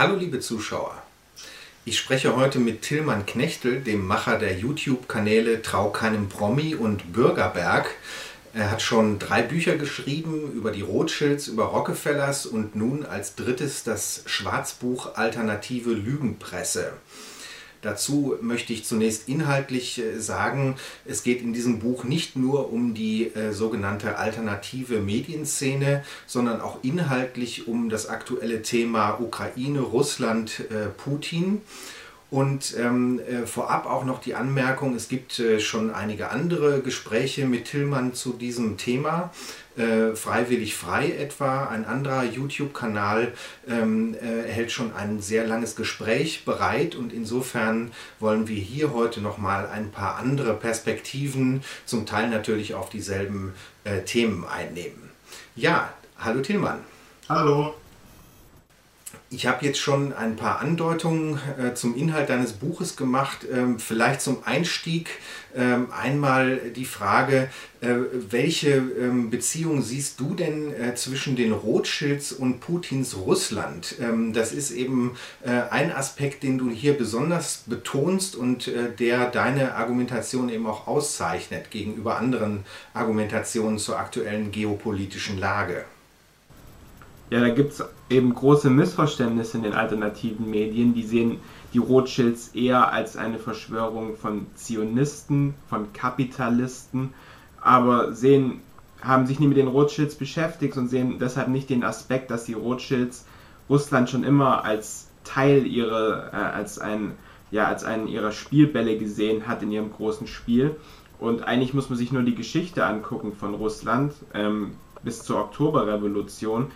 Hallo liebe Zuschauer. Ich spreche heute mit Tillmann Knechtel, dem Macher der YouTube-Kanäle Trau keinem Promi und Bürgerberg. Er hat schon drei Bücher geschrieben über die Rothschilds, über Rockefellers und nun als drittes das Schwarzbuch Alternative Lügenpresse. Dazu möchte ich zunächst inhaltlich äh, sagen, es geht in diesem Buch nicht nur um die äh, sogenannte alternative Medienszene, sondern auch inhaltlich um das aktuelle Thema Ukraine, Russland, äh, Putin. Und ähm, äh, vorab auch noch die Anmerkung, es gibt äh, schon einige andere Gespräche mit Tillmann zu diesem Thema. Äh, Freiwillig frei etwa, ein anderer YouTube-Kanal, ähm, äh, hält schon ein sehr langes Gespräch bereit und insofern wollen wir hier heute nochmal ein paar andere Perspektiven, zum Teil natürlich auf dieselben äh, Themen einnehmen. Ja, hallo Tillmann. Hallo. Ich habe jetzt schon ein paar Andeutungen äh, zum Inhalt deines Buches gemacht. Ähm, vielleicht zum Einstieg ähm, einmal die Frage, äh, welche ähm, Beziehung siehst du denn äh, zwischen den Rothschilds und Putins Russland? Ähm, das ist eben äh, ein Aspekt, den du hier besonders betonst und äh, der deine Argumentation eben auch auszeichnet gegenüber anderen Argumentationen zur aktuellen geopolitischen Lage. Ja, da gibt es eben große Missverständnisse in den alternativen Medien. Die sehen die Rothschilds eher als eine Verschwörung von Zionisten, von Kapitalisten, aber sehen, haben sich nie mit den Rothschilds beschäftigt und sehen deshalb nicht den Aspekt, dass die Rothschilds Russland schon immer als Teil ihrer, äh, als ein, ja, als einen ihrer Spielbälle gesehen hat in ihrem großen Spiel. Und eigentlich muss man sich nur die Geschichte angucken von Russland ähm, bis zur Oktoberrevolution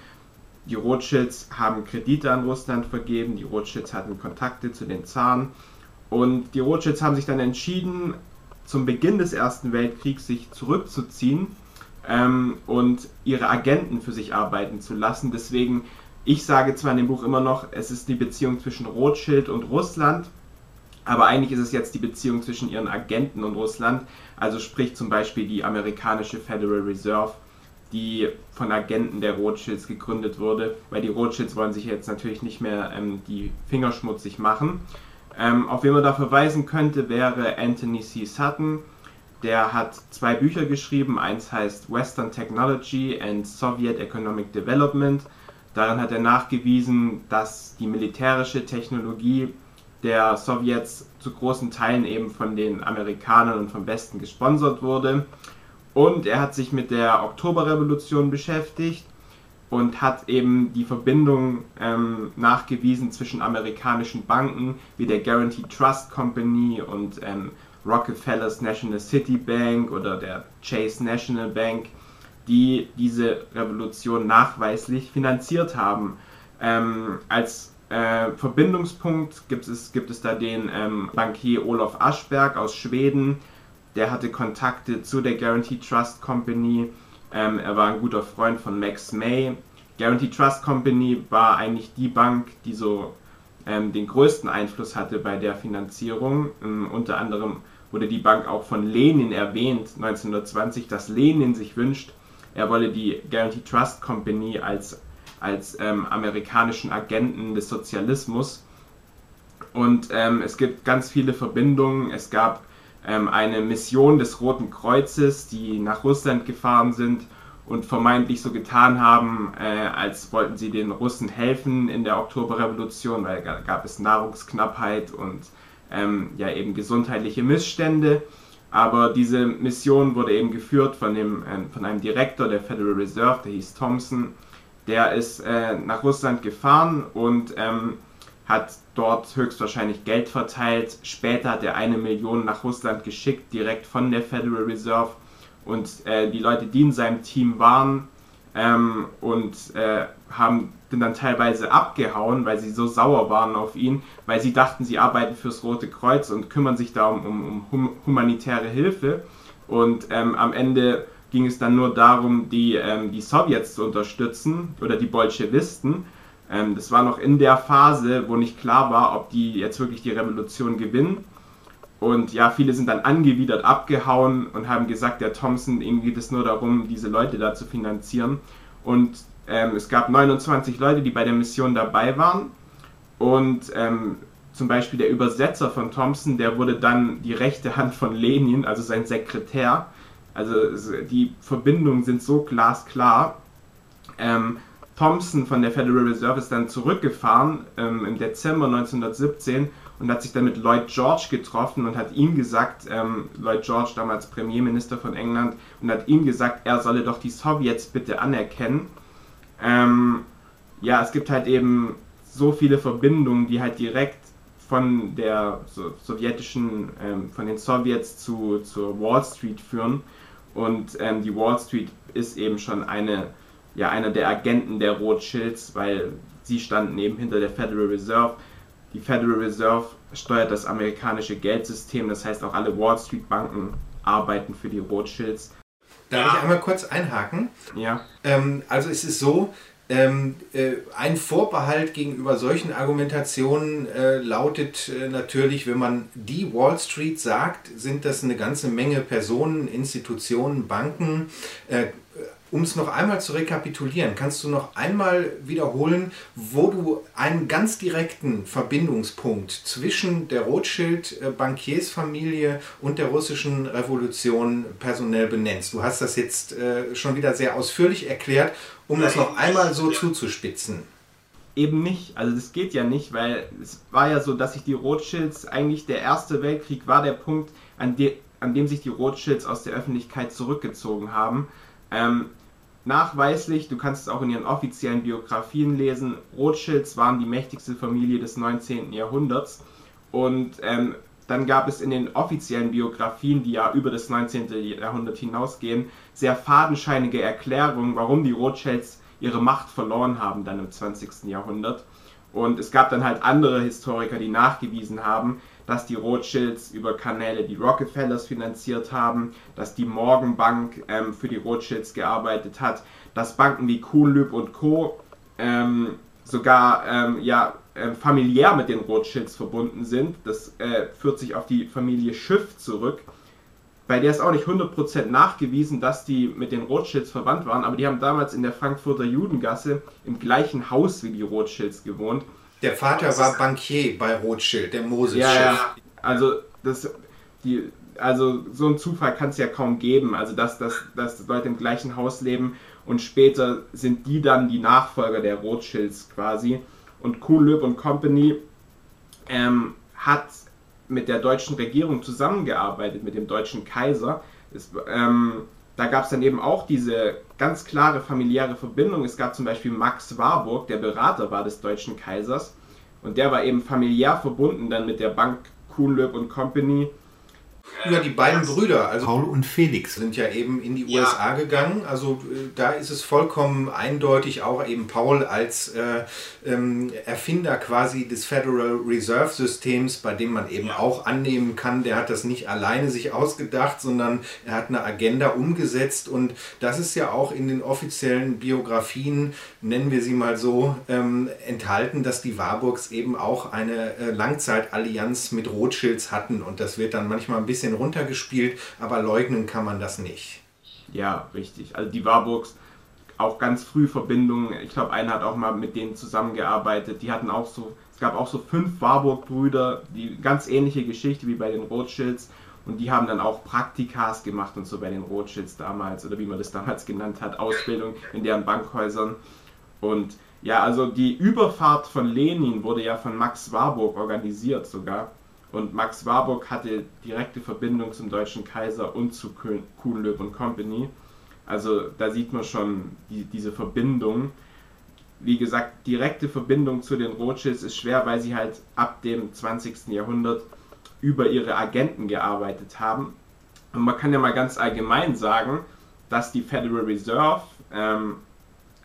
die Rothschilds haben Kredite an Russland vergeben, die Rothschilds hatten Kontakte zu den Zaren und die Rothschilds haben sich dann entschieden, zum Beginn des Ersten Weltkriegs sich zurückzuziehen ähm, und ihre Agenten für sich arbeiten zu lassen. Deswegen, ich sage zwar in dem Buch immer noch, es ist die Beziehung zwischen Rothschild und Russland, aber eigentlich ist es jetzt die Beziehung zwischen ihren Agenten und Russland. Also sprich zum Beispiel die amerikanische Federal Reserve die von Agenten der Rothschilds gegründet wurde, weil die Rothschilds wollen sich jetzt natürlich nicht mehr ähm, die Finger schmutzig machen. Ähm, auf wen man da verweisen könnte, wäre Anthony C. Sutton. Der hat zwei Bücher geschrieben. Eins heißt Western Technology and Soviet Economic Development. Darin hat er nachgewiesen, dass die militärische Technologie der Sowjets zu großen Teilen eben von den Amerikanern und vom Westen gesponsert wurde. Und er hat sich mit der Oktoberrevolution beschäftigt und hat eben die Verbindung ähm, nachgewiesen zwischen amerikanischen Banken wie der Guaranteed Trust Company und ähm, Rockefellers National City Bank oder der Chase National Bank, die diese Revolution nachweislich finanziert haben. Ähm, als äh, Verbindungspunkt gibt es, gibt es da den ähm, Bankier Olof Aschberg aus Schweden, der hatte Kontakte zu der Guarantee Trust Company. Ähm, er war ein guter Freund von Max May. Guarantee Trust Company war eigentlich die Bank, die so ähm, den größten Einfluss hatte bei der Finanzierung. Ähm, unter anderem wurde die Bank auch von Lenin erwähnt, 1920, dass Lenin sich wünscht, er wolle die Guarantee Trust Company als, als ähm, amerikanischen Agenten des Sozialismus. Und ähm, es gibt ganz viele Verbindungen. Es gab eine Mission des Roten Kreuzes, die nach Russland gefahren sind und vermeintlich so getan haben, äh, als wollten sie den Russen helfen in der Oktoberrevolution, weil da gab es Nahrungsknappheit und ähm, ja eben gesundheitliche Missstände. Aber diese Mission wurde eben geführt von, dem, äh, von einem Direktor der Federal Reserve, der hieß Thompson. Der ist äh, nach Russland gefahren und ähm, hat dort höchstwahrscheinlich Geld verteilt. Später hat er eine Million nach Russland geschickt, direkt von der Federal Reserve. Und äh, die Leute, die in seinem Team waren ähm, und äh, haben sind dann teilweise abgehauen, weil sie so sauer waren auf ihn, weil sie dachten, sie arbeiten fürs Rote Kreuz und kümmern sich da um, um, um humanitäre Hilfe. Und ähm, am Ende ging es dann nur darum, die, ähm, die Sowjets zu unterstützen oder die Bolschewisten. Ähm, das war noch in der Phase, wo nicht klar war, ob die jetzt wirklich die Revolution gewinnen. Und ja, viele sind dann angewidert abgehauen und haben gesagt, der Thompson, ihm geht es nur darum, diese Leute da zu finanzieren. Und ähm, es gab 29 Leute, die bei der Mission dabei waren. Und ähm, zum Beispiel der Übersetzer von Thompson, der wurde dann die rechte Hand von Lenin, also sein Sekretär. Also die Verbindungen sind so glasklar. Ähm, Thompson von der Federal Reserve ist dann zurückgefahren ähm, im Dezember 1917 und hat sich dann mit Lloyd George getroffen und hat ihm gesagt, ähm, Lloyd George damals Premierminister von England, und hat ihm gesagt, er solle doch die Sowjets bitte anerkennen. Ähm, ja, es gibt halt eben so viele Verbindungen, die halt direkt von der so, sowjetischen, ähm, von den Sowjets zu, zur Wall Street führen. Und ähm, die Wall Street ist eben schon eine, ja, einer der Agenten der Rothschilds, weil sie standen eben hinter der Federal Reserve. Die Federal Reserve steuert das amerikanische Geldsystem, das heißt auch alle Wall Street Banken arbeiten für die Rothschilds. Darf ich einmal kurz einhaken? Ja. Ähm, also es ist so, ähm, äh, ein Vorbehalt gegenüber solchen Argumentationen äh, lautet äh, natürlich, wenn man die Wall Street sagt, sind das eine ganze Menge Personen, Institutionen, Banken, äh, um es noch einmal zu rekapitulieren, kannst du noch einmal wiederholen, wo du einen ganz direkten Verbindungspunkt zwischen der Rothschild-Bankiersfamilie und der russischen Revolution personell benennst? Du hast das jetzt äh, schon wieder sehr ausführlich erklärt, um das noch einmal so zuzuspitzen. Eben nicht, also das geht ja nicht, weil es war ja so, dass sich die Rothschilds, eigentlich der Erste Weltkrieg war der Punkt, an, de, an dem sich die Rothschilds aus der Öffentlichkeit zurückgezogen haben. Ähm, Nachweislich, du kannst es auch in ihren offiziellen Biografien lesen, Rothschilds waren die mächtigste Familie des 19. Jahrhunderts. Und ähm, dann gab es in den offiziellen Biografien, die ja über das 19. Jahrhundert hinausgehen, sehr fadenscheinige Erklärungen, warum die Rothschilds ihre Macht verloren haben dann im 20. Jahrhundert. Und es gab dann halt andere Historiker, die nachgewiesen haben, dass die Rothschilds über Kanäle die Rockefellers finanziert haben, dass die Morgenbank ähm, für die Rothschilds gearbeitet hat, dass Banken wie Kuhnlüb und Co. Ähm, sogar ähm, ja, äh, familiär mit den Rothschilds verbunden sind. Das äh, führt sich auf die Familie Schiff zurück. Bei der ist auch nicht 100% nachgewiesen, dass die mit den Rothschilds verwandt waren, aber die haben damals in der Frankfurter Judengasse im gleichen Haus wie die Rothschilds gewohnt. Der Vater war Bankier bei Rothschild, der Moses. Ja, ja. Also das, die, also so einen Zufall kann es ja kaum geben. Also dass, dass, dass Leute im gleichen Haus leben und später sind die dann die Nachfolger der Rothschilds quasi. Und Kuhn, Löb und Company ähm, hat mit der deutschen Regierung zusammengearbeitet, mit dem deutschen Kaiser. Es, ähm, da gab es dann eben auch diese ganz klare familiäre Verbindung. Es gab zum Beispiel Max Warburg, der Berater war des deutschen Kaisers. Und der war eben familiär verbunden dann mit der Bank Kuhnlöb und Company ja, die beiden Brüder, also Paul und Felix, sind ja eben in die USA ja. gegangen. Also äh, da ist es vollkommen eindeutig auch eben Paul als äh, ähm, Erfinder quasi des Federal Reserve Systems, bei dem man eben ja. auch annehmen kann, der hat das nicht alleine sich ausgedacht, sondern er hat eine Agenda umgesetzt und das ist ja auch in den offiziellen Biografien, nennen wir sie mal so, ähm, enthalten, dass die Warburgs eben auch eine äh, Langzeitallianz mit Rothschilds hatten und das wird dann manchmal ein bisschen bisschen runtergespielt, aber leugnen kann man das nicht. Ja, richtig. Also die Warburgs auch ganz früh Verbindungen. Ich glaube, einer hat auch mal mit denen zusammengearbeitet. Die hatten auch so, es gab auch so fünf Warburg-Brüder, die ganz ähnliche Geschichte wie bei den Rothschilds. Und die haben dann auch Praktikas gemacht und so bei den Rothschilds damals, oder wie man das damals genannt hat, Ausbildung in deren Bankhäusern. Und ja, also die Überfahrt von Lenin wurde ja von Max Warburg organisiert sogar. Und Max Warburg hatte direkte Verbindung zum deutschen Kaiser und zu Kuhnlöb und Company. Also da sieht man schon die, diese Verbindung. Wie gesagt, direkte Verbindung zu den Rothschilds ist schwer, weil sie halt ab dem 20. Jahrhundert über ihre Agenten gearbeitet haben. Und man kann ja mal ganz allgemein sagen, dass die Federal Reserve ähm,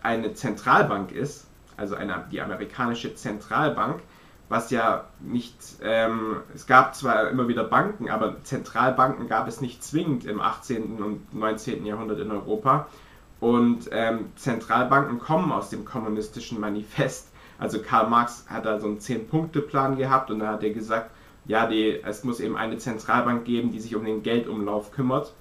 eine Zentralbank ist, also eine, die amerikanische Zentralbank, was ja nicht, ähm, es gab zwar immer wieder Banken, aber Zentralbanken gab es nicht zwingend im 18. und 19. Jahrhundert in Europa. Und ähm, Zentralbanken kommen aus dem kommunistischen Manifest. Also Karl Marx hat da so einen Zehn-Punkte-Plan gehabt und da hat er gesagt, ja, die, es muss eben eine Zentralbank geben, die sich um den Geldumlauf kümmert.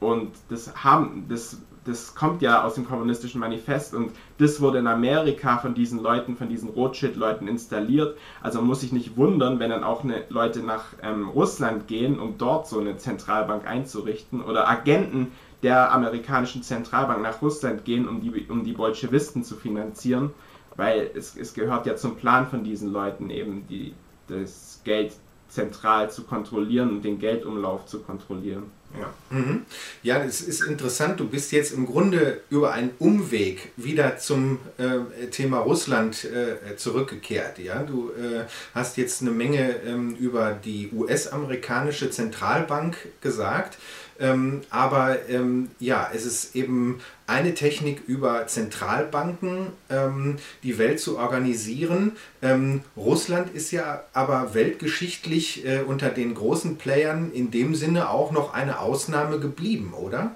Und das haben, das, das kommt ja aus dem kommunistischen Manifest und das wurde in Amerika von diesen Leuten, von diesen Rothschild-Leuten installiert. Also muss ich nicht wundern, wenn dann auch eine, Leute nach ähm, Russland gehen, um dort so eine Zentralbank einzurichten oder Agenten der amerikanischen Zentralbank nach Russland gehen, um die, um die Bolschewisten zu finanzieren, weil es, es gehört ja zum Plan von diesen Leuten eben, die, das Geld zentral zu kontrollieren und den Geldumlauf zu kontrollieren. Ja. Mhm. ja, es ist interessant. Du bist jetzt im Grunde über einen Umweg wieder zum äh, Thema Russland äh, zurückgekehrt. Ja, du äh, hast jetzt eine Menge ähm, über die US-amerikanische Zentralbank gesagt. Ähm, aber ähm, ja, es ist eben eine Technik über Zentralbanken, ähm, die Welt zu organisieren. Ähm, Russland ist ja aber weltgeschichtlich äh, unter den großen Playern in dem Sinne auch noch eine Ausnahme geblieben, oder?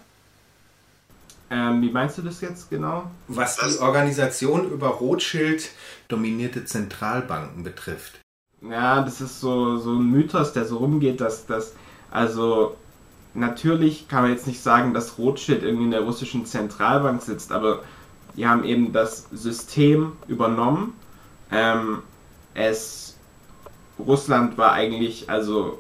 Ähm, wie meinst du das jetzt genau? Was die Organisation über Rothschild dominierte Zentralbanken betrifft. Ja, das ist so, so ein Mythos, der so rumgeht, dass das, also natürlich kann man jetzt nicht sagen, dass Rothschild irgendwie in der russischen Zentralbank sitzt, aber die haben eben das System übernommen. Ähm, es Russland war eigentlich also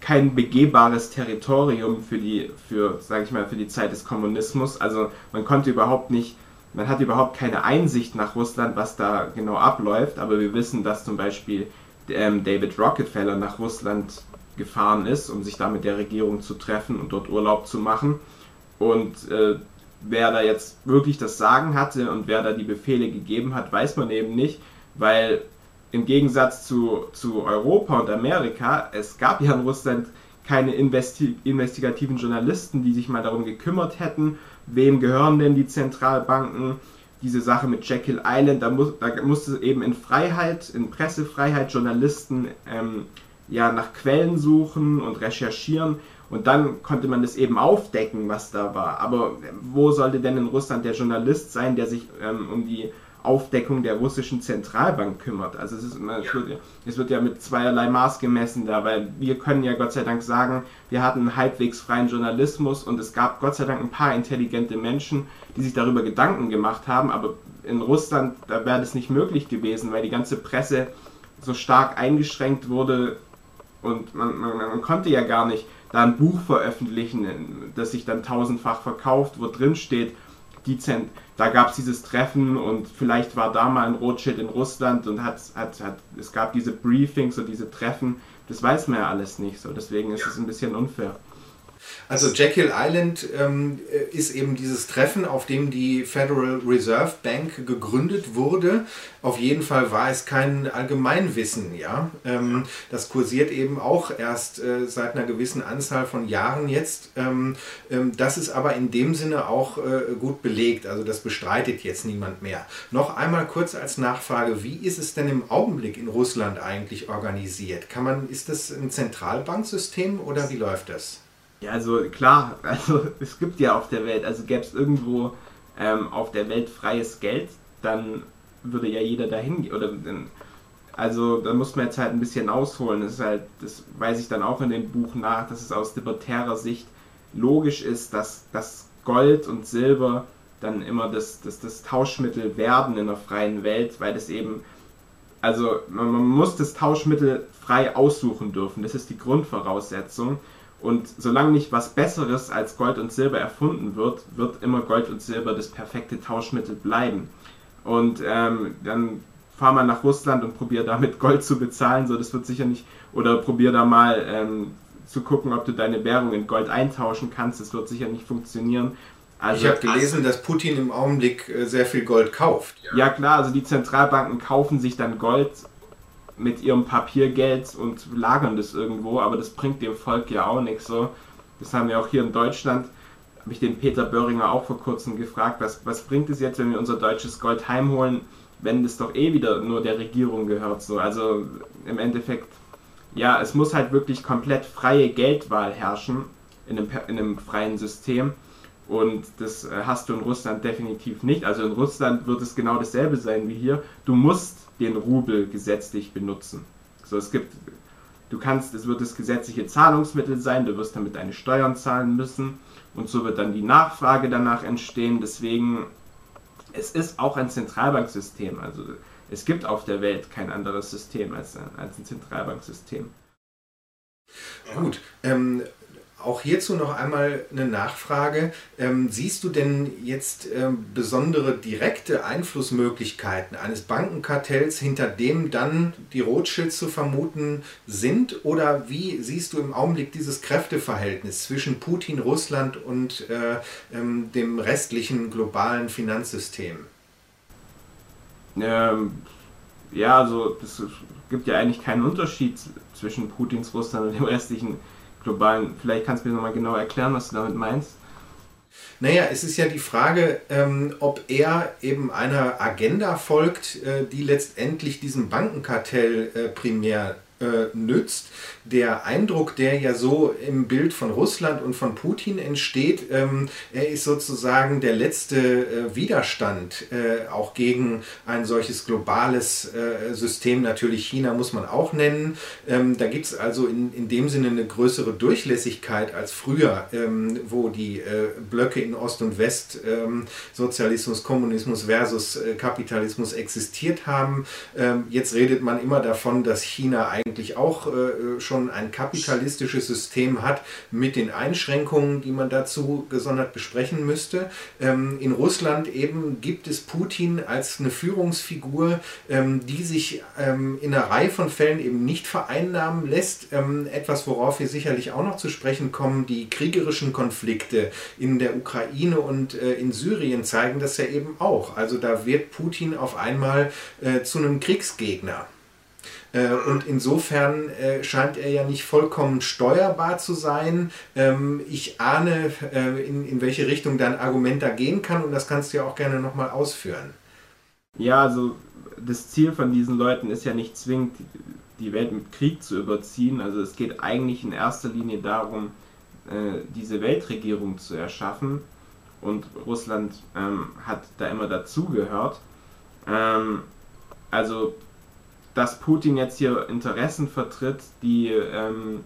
kein begehbares Territorium für die für sage ich mal für die Zeit des Kommunismus. Also man konnte überhaupt nicht man hat überhaupt keine Einsicht nach Russland, was da genau abläuft, aber wir wissen, dass zum Beispiel ähm, David Rockefeller nach Russland gefahren ist, um sich da mit der Regierung zu treffen und dort Urlaub zu machen. Und äh, wer da jetzt wirklich das Sagen hatte und wer da die Befehle gegeben hat, weiß man eben nicht, weil im Gegensatz zu, zu Europa und Amerika, es gab ja in Russland keine investi investigativen Journalisten, die sich mal darum gekümmert hätten, wem gehören denn die Zentralbanken, diese Sache mit Jekyll Island, da, muss, da musste eben in Freiheit, in Pressefreiheit Journalisten ähm, ja nach Quellen suchen und recherchieren und dann konnte man das eben aufdecken, was da war. Aber wo sollte denn in Russland der Journalist sein, der sich ähm, um die Aufdeckung der russischen Zentralbank kümmert? Also es, ist, es, wird, es wird ja mit zweierlei Maß gemessen da, weil wir können ja Gott sei Dank sagen, wir hatten einen halbwegs freien Journalismus und es gab Gott sei Dank ein paar intelligente Menschen, die sich darüber Gedanken gemacht haben, aber in Russland, da wäre das nicht möglich gewesen, weil die ganze Presse so stark eingeschränkt wurde, und man, man, man, konnte ja gar nicht da ein Buch veröffentlichen, das sich dann tausendfach verkauft, wo drin steht, die Zent da gab es dieses Treffen und vielleicht war da mal ein Rothschild in Russland und hat, hat, hat, es gab diese Briefings und diese Treffen. Das weiß man ja alles nicht so, deswegen ist es ein bisschen unfair. Also Jekyll Island ähm, ist eben dieses Treffen, auf dem die Federal Reserve Bank gegründet wurde. Auf jeden Fall war es kein Allgemeinwissen, ja. Ähm, das kursiert eben auch erst äh, seit einer gewissen Anzahl von Jahren jetzt. Ähm, ähm das ist aber in dem Sinne auch äh, gut belegt. Also das bestreitet jetzt niemand mehr. Noch einmal kurz als Nachfrage: Wie ist es denn im Augenblick in Russland eigentlich organisiert? Kann man, ist das ein Zentralbanksystem oder wie läuft das? Ja, also klar, also es gibt ja auf der Welt, also gäbe es irgendwo ähm, auf der Welt freies Geld, dann würde ja jeder dahin gehen. Oder also da muss man jetzt halt ein bisschen ausholen. Das halt, das weiß ich dann auch in dem Buch nach, dass es aus libertärer Sicht logisch ist, dass, dass Gold und Silber dann immer das, das, das Tauschmittel werden in der freien Welt, weil das eben, also man, man muss das Tauschmittel frei aussuchen dürfen. Das ist die Grundvoraussetzung. Und solange nicht was Besseres als Gold und Silber erfunden wird, wird immer Gold und Silber das perfekte Tauschmittel bleiben. Und ähm, dann fahr mal nach Russland und probier damit Gold zu bezahlen, so das wird sicher nicht, oder probier da mal ähm, zu gucken, ob du deine Währung in Gold eintauschen kannst, das wird sicher nicht funktionieren. Also, ich habe gelesen, dass Putin im Augenblick äh, sehr viel Gold kauft. Ja klar, also die Zentralbanken kaufen sich dann Gold mit ihrem Papiergeld und lagern das irgendwo, aber das bringt dem Volk ja auch nichts so. Das haben wir auch hier in Deutschland, habe ich den Peter Böhringer auch vor kurzem gefragt, was, was bringt es jetzt, wenn wir unser deutsches Gold heimholen, wenn das doch eh wieder nur der Regierung gehört so. Also im Endeffekt, ja, es muss halt wirklich komplett freie Geldwahl herrschen in einem, in einem freien System. Und das äh, hast du in Russland definitiv nicht. Also in Russland wird es genau dasselbe sein wie hier. Du musst den Rubel gesetzlich benutzen. So, es gibt du kannst, es wird das gesetzliche Zahlungsmittel sein, du wirst damit deine Steuern zahlen müssen und so wird dann die Nachfrage danach entstehen. Deswegen, es ist auch ein Zentralbanksystem. Also es gibt auf der Welt kein anderes System als, als ein Zentralbanksystem. Gut, ähm, auch hierzu noch einmal eine Nachfrage. Ähm, siehst du denn jetzt ähm, besondere direkte Einflussmöglichkeiten eines Bankenkartells, hinter dem dann die Rothschilds zu vermuten sind? Oder wie siehst du im Augenblick dieses Kräfteverhältnis zwischen Putin, Russland und äh, ähm, dem restlichen globalen Finanzsystem? Ähm, ja, also es gibt ja eigentlich keinen Unterschied zwischen Putins Russland und dem restlichen globalen. Vielleicht kannst du mir nochmal genau erklären, was du damit meinst. Naja, es ist ja die Frage, ähm, ob er eben einer Agenda folgt, äh, die letztendlich diesem Bankenkartell äh, primär äh, nützt. Der Eindruck, der ja so im Bild von Russland und von Putin entsteht, ähm, er ist sozusagen der letzte äh, Widerstand äh, auch gegen ein solches globales äh, System. Natürlich China muss man auch nennen. Ähm, da gibt es also in, in dem Sinne eine größere Durchlässigkeit als früher, ähm, wo die äh, Blöcke in Ost und West, ähm, Sozialismus, Kommunismus versus äh, Kapitalismus existiert haben. Ähm, jetzt redet man immer davon, dass China eigentlich auch äh, schon ein kapitalistisches System hat mit den Einschränkungen, die man dazu gesondert besprechen müsste. Ähm, in Russland eben gibt es Putin als eine Führungsfigur, ähm, die sich ähm, in einer Reihe von Fällen eben nicht vereinnahmen lässt. Etwas, worauf wir sicherlich auch noch zu sprechen kommen, die kriegerischen Konflikte in der Ukraine und äh, in Syrien zeigen das ja eben auch. Also da wird Putin auf einmal äh, zu einem Kriegsgegner. Äh, und insofern äh, scheint er ja nicht vollkommen steuerbar zu sein. Ähm, ich ahne, äh, in, in welche Richtung dein Argument da gehen kann und das kannst du ja auch gerne nochmal ausführen. Ja, also das Ziel von diesen Leuten ist ja nicht zwingend, die Welt mit Krieg zu überziehen. Also es geht eigentlich in erster Linie darum, diese Weltregierung zu erschaffen. Und Russland ähm, hat da immer dazugehört. Ähm, also dass Putin jetzt hier Interessen vertritt, die, ähm,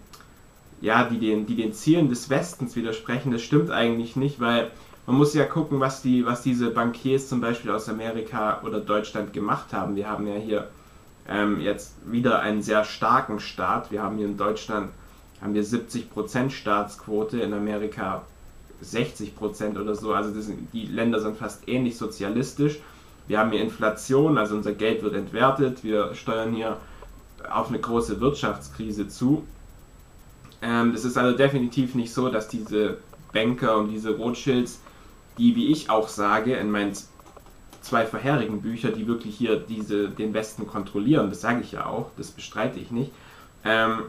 ja, die, den, die den Zielen des Westens widersprechen, das stimmt eigentlich nicht, weil man muss ja gucken, was, die, was diese Bankiers zum Beispiel aus Amerika oder Deutschland gemacht haben. Wir haben ja hier ähm, jetzt wieder einen sehr starken Staat. Wir haben hier in Deutschland haben wir 70% Staatsquote, in Amerika 60% oder so. Also das, die Länder sind fast ähnlich sozialistisch wir haben hier Inflation, also unser Geld wird entwertet, wir steuern hier auf eine große Wirtschaftskrise zu. Ähm, es ist also definitiv nicht so, dass diese Banker und diese Rothschilds, die, wie ich auch sage, in meinen zwei vorherigen Büchern, die wirklich hier diese, den Westen kontrollieren, das sage ich ja auch, das bestreite ich nicht, ähm,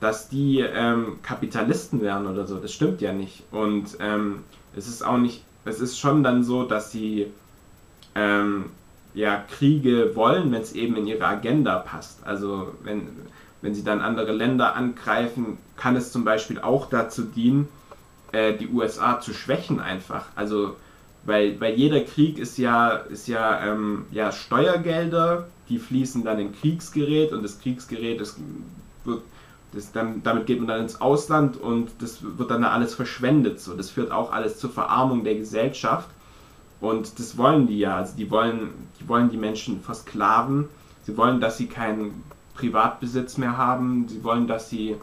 dass die ähm, Kapitalisten wären oder so, das stimmt ja nicht. Und ähm, es ist auch nicht, es ist schon dann so, dass sie ähm, ja, Kriege wollen, wenn es eben in ihre Agenda passt. Also wenn, wenn sie dann andere Länder angreifen, kann es zum Beispiel auch dazu dienen, äh, die USA zu schwächen einfach. Also weil, weil jeder Krieg ist ja, ist ja, ähm, ja Steuergelder, die fließen dann in Kriegsgerät und das Kriegsgerät ist, wird, das dann, damit geht man dann ins Ausland und das wird dann alles verschwendet. So. Das führt auch alles zur Verarmung der Gesellschaft. Und das wollen die ja. Also die wollen, die wollen die Menschen versklaven. Sie wollen, dass sie keinen Privatbesitz mehr haben. Sie wollen, dass sie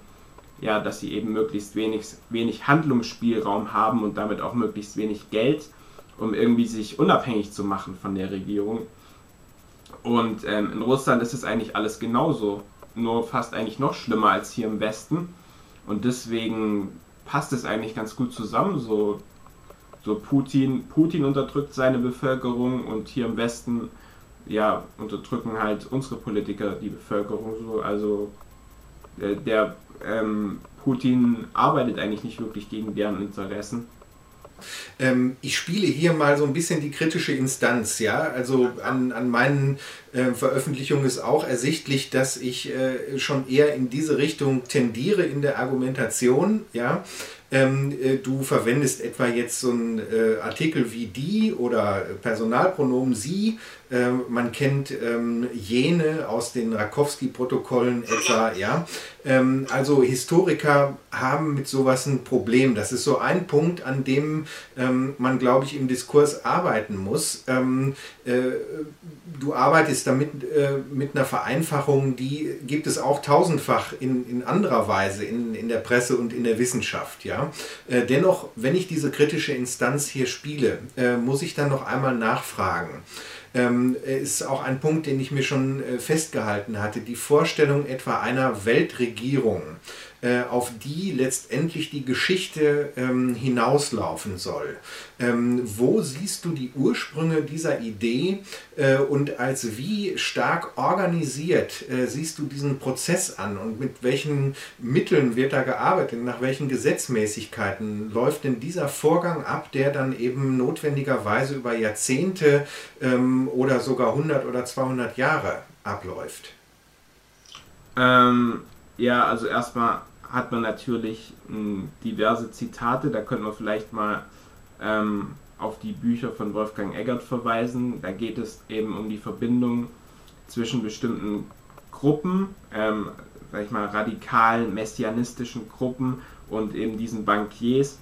ja, dass sie eben möglichst wenig, wenig Handlungsspielraum haben und damit auch möglichst wenig Geld, um irgendwie sich unabhängig zu machen von der Regierung. Und ähm, in Russland ist es eigentlich alles genauso, nur fast eigentlich noch schlimmer als hier im Westen. Und deswegen passt es eigentlich ganz gut zusammen. So so Putin, Putin unterdrückt seine Bevölkerung und hier im Westen ja, unterdrücken halt unsere Politiker die Bevölkerung so. Also äh, der ähm, Putin arbeitet eigentlich nicht wirklich gegen deren Interessen. Ähm, ich spiele hier mal so ein bisschen die kritische Instanz, ja. Also an, an meinen äh, Veröffentlichungen ist auch ersichtlich, dass ich äh, schon eher in diese Richtung tendiere in der Argumentation, ja. Ähm, äh, du verwendest etwa jetzt so einen äh, Artikel wie die oder Personalpronomen sie. Äh, man kennt ähm, jene aus den Rakowski-Protokollen etwa, ja. Ähm, also Historiker haben mit sowas ein Problem. Das ist so ein Punkt, an dem ähm, man, glaube ich, im Diskurs arbeiten muss. Ähm, äh, du arbeitest damit äh, mit einer Vereinfachung, die gibt es auch tausendfach in, in anderer Weise in, in der Presse und in der Wissenschaft. Ja? Äh, dennoch, wenn ich diese kritische Instanz hier spiele, muss ich dann noch einmal nachfragen ähm, ist auch ein Punkt, den ich mir schon äh, festgehalten hatte. Die Vorstellung etwa einer Weltregierung, äh, auf die letztendlich die Geschichte ähm, hinauslaufen soll. Ähm, wo siehst du die Ursprünge dieser Idee äh, und als wie stark organisiert äh, siehst du diesen Prozess an und mit welchen Mitteln wird da gearbeitet, nach welchen Gesetzmäßigkeiten läuft denn dieser Vorgang ab, der dann eben notwendigerweise über Jahrzehnte ähm, oder sogar 100 oder 200 Jahre abläuft? Ähm, ja, also erstmal hat man natürlich mh, hm, diverse Zitate. Da könnte man vielleicht mal ähm, auf die Bücher von Wolfgang Eggert verweisen. Da geht es eben um die Verbindung zwischen bestimmten Gruppen, ähm, sag ich mal, radikalen, messianistischen Gruppen und eben diesen Bankiers,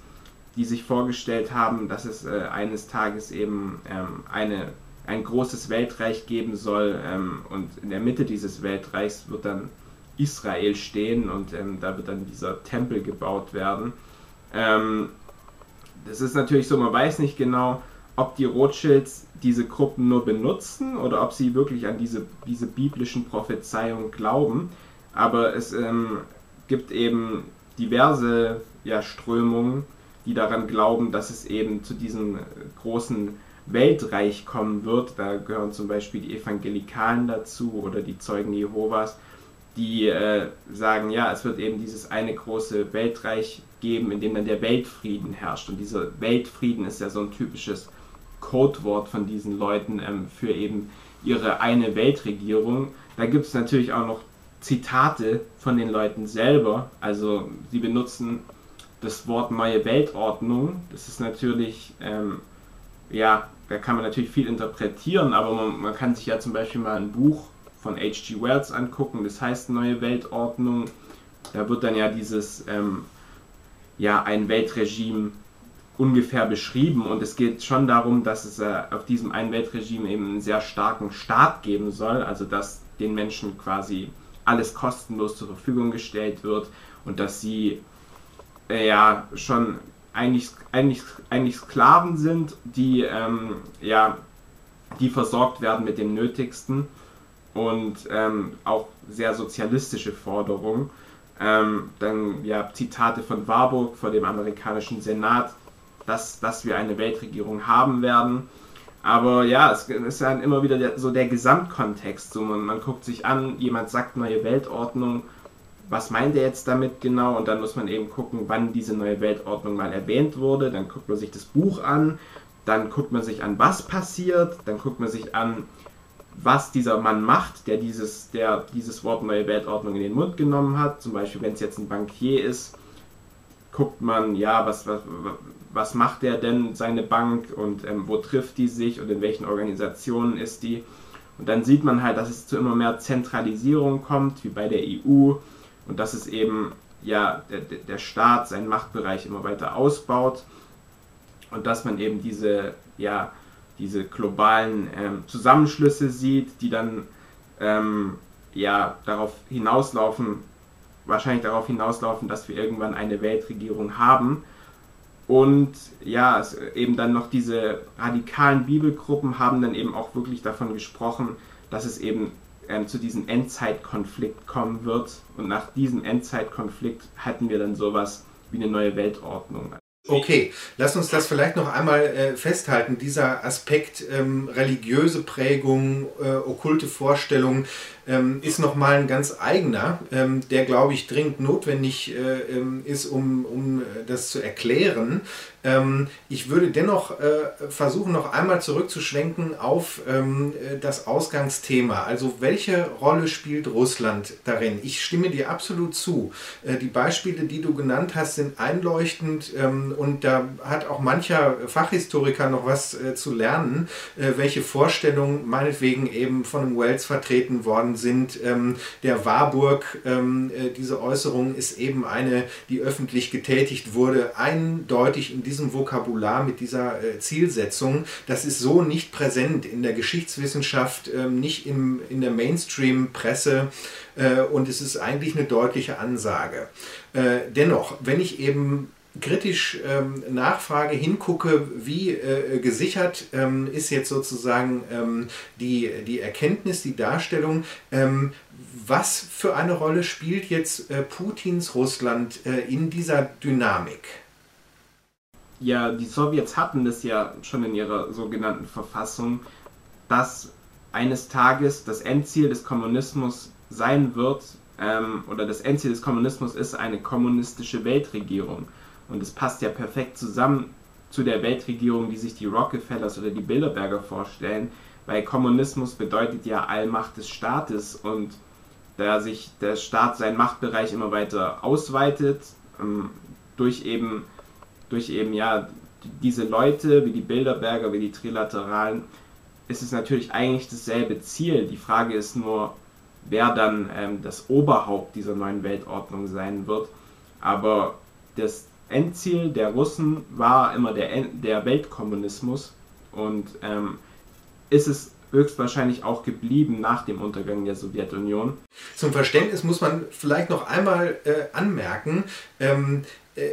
die sich vorgestellt haben, dass es äh, eines Tages eben ähm, eine, ein großes Weltreich geben soll ähm, und in der Mitte dieses Weltreichs wird dann Israel stehen und ähm, da wird dann dieser Tempel gebaut werden. Ähm, das ist natürlich so, man weiß nicht genau, ob die Rothschilds diese Gruppen nur benutzen oder ob sie wirklich an diese, diese biblischen Prophezeiungen glauben. Aber es ähm, gibt eben diverse ja, Strömungen, die daran glauben, dass es eben zu diesem großen Weltreich kommen wird. Da gehören zum Beispiel die Evangelikalen dazu oder die Zeugen Jehovas die äh, sagen, ja, es wird eben dieses eine große Weltreich geben, in dem dann der Weltfrieden herrscht. Und dieser Weltfrieden ist ja so ein typisches Codewort von diesen Leuten ähm, für eben ihre eine Weltregierung. Da gibt es natürlich auch noch Zitate von den Leuten selber. Also sie benutzen das Wort neue Weltordnung. Das ist natürlich, ähm, ja, da kann man natürlich viel interpretieren, aber man, man kann sich ja zum Beispiel mal ein Buch von H.G. Wells angucken, das heißt Neue Weltordnung. Da wird dann ja dieses, ähm, ja, ein Weltregime ungefähr beschrieben und es geht schon darum, dass es äh, auf diesem einen Weltregime eben einen sehr starken Staat geben soll, also dass den Menschen quasi alles kostenlos zur Verfügung gestellt wird und dass sie äh, ja schon eigentlich, eigentlich, eigentlich Sklaven sind, die ähm, ja die versorgt werden mit dem Nötigsten und ähm, auch sehr sozialistische Forderungen. Ähm, dann ja Zitate von Warburg vor dem amerikanischen Senat, dass, dass wir eine Weltregierung haben werden. Aber ja, es ist dann immer wieder der, so der Gesamtkontext. So man, man guckt sich an, jemand sagt neue Weltordnung, was meint er jetzt damit genau? Und dann muss man eben gucken, wann diese neue Weltordnung mal erwähnt wurde. Dann guckt man sich das Buch an, dann guckt man sich an, was passiert, dann guckt man sich an, was dieser Mann macht, der dieses, der dieses Wort neue Weltordnung in den Mund genommen hat. Zum Beispiel, wenn es jetzt ein Bankier ist, guckt man, ja, was, was, was macht der denn, seine Bank und ähm, wo trifft die sich und in welchen Organisationen ist die. Und dann sieht man halt, dass es zu immer mehr Zentralisierung kommt, wie bei der EU, und dass es eben, ja, der, der Staat seinen Machtbereich immer weiter ausbaut und dass man eben diese, ja, diese globalen ähm, Zusammenschlüsse sieht, die dann ähm, ja darauf hinauslaufen, wahrscheinlich darauf hinauslaufen, dass wir irgendwann eine Weltregierung haben. Und ja, es, eben dann noch diese radikalen Bibelgruppen haben dann eben auch wirklich davon gesprochen, dass es eben ähm, zu diesem Endzeitkonflikt kommen wird. Und nach diesem Endzeitkonflikt hätten wir dann sowas wie eine neue Weltordnung. Okay, lass uns das vielleicht noch einmal äh, festhalten. Dieser Aspekt ähm, religiöse Prägung, äh, okkulte Vorstellungen, ähm, ist nochmal ein ganz eigener, ähm, der, glaube ich, dringend notwendig äh, ähm, ist, um, um äh, das zu erklären. Ähm, ich würde dennoch äh, versuchen, noch einmal zurückzuschwenken auf ähm, äh, das Ausgangsthema. Also welche Rolle spielt Russland darin? Ich stimme dir absolut zu. Äh, die Beispiele, die du genannt hast, sind einleuchtend ähm, und da hat auch mancher Fachhistoriker noch was äh, zu lernen, welche Vorstellungen meinetwegen eben von einem Wells vertreten worden sind. Ähm, der Warburg, ähm, äh, diese Äußerung ist eben eine, die öffentlich getätigt wurde, eindeutig in diesem diesem Vokabular, mit dieser äh, Zielsetzung, das ist so nicht präsent in der Geschichtswissenschaft, ähm, nicht im, in der Mainstream-Presse äh, und es ist eigentlich eine deutliche Ansage. Äh, dennoch, wenn ich eben kritisch ähm, nachfrage, hingucke, wie äh, gesichert ähm, ist jetzt sozusagen ähm, die, die Erkenntnis, die Darstellung, ähm, was für eine Rolle spielt jetzt äh, Putins Russland äh, in dieser Dynamik? ja, die Sowjets hatten das ja schon in ihrer sogenannten Verfassung, dass eines Tages das Endziel des Kommunismus sein wird, ähm, oder das Endziel des Kommunismus ist eine kommunistische Weltregierung. Und es passt ja perfekt zusammen zu der Weltregierung, die sich die Rockefellers oder die Bilderberger vorstellen, weil Kommunismus bedeutet ja Allmacht des Staates und da sich der Staat seinen Machtbereich immer weiter ausweitet, ähm, durch eben durch eben ja diese Leute wie die Bilderberger, wie die Trilateralen, ist es natürlich eigentlich dasselbe Ziel. Die Frage ist nur, wer dann ähm, das Oberhaupt dieser neuen Weltordnung sein wird. Aber das Endziel der Russen war immer der, der Weltkommunismus und ähm, ist es höchstwahrscheinlich auch geblieben nach dem Untergang der Sowjetunion. Zum Verständnis muss man vielleicht noch einmal äh, anmerken, ähm, äh,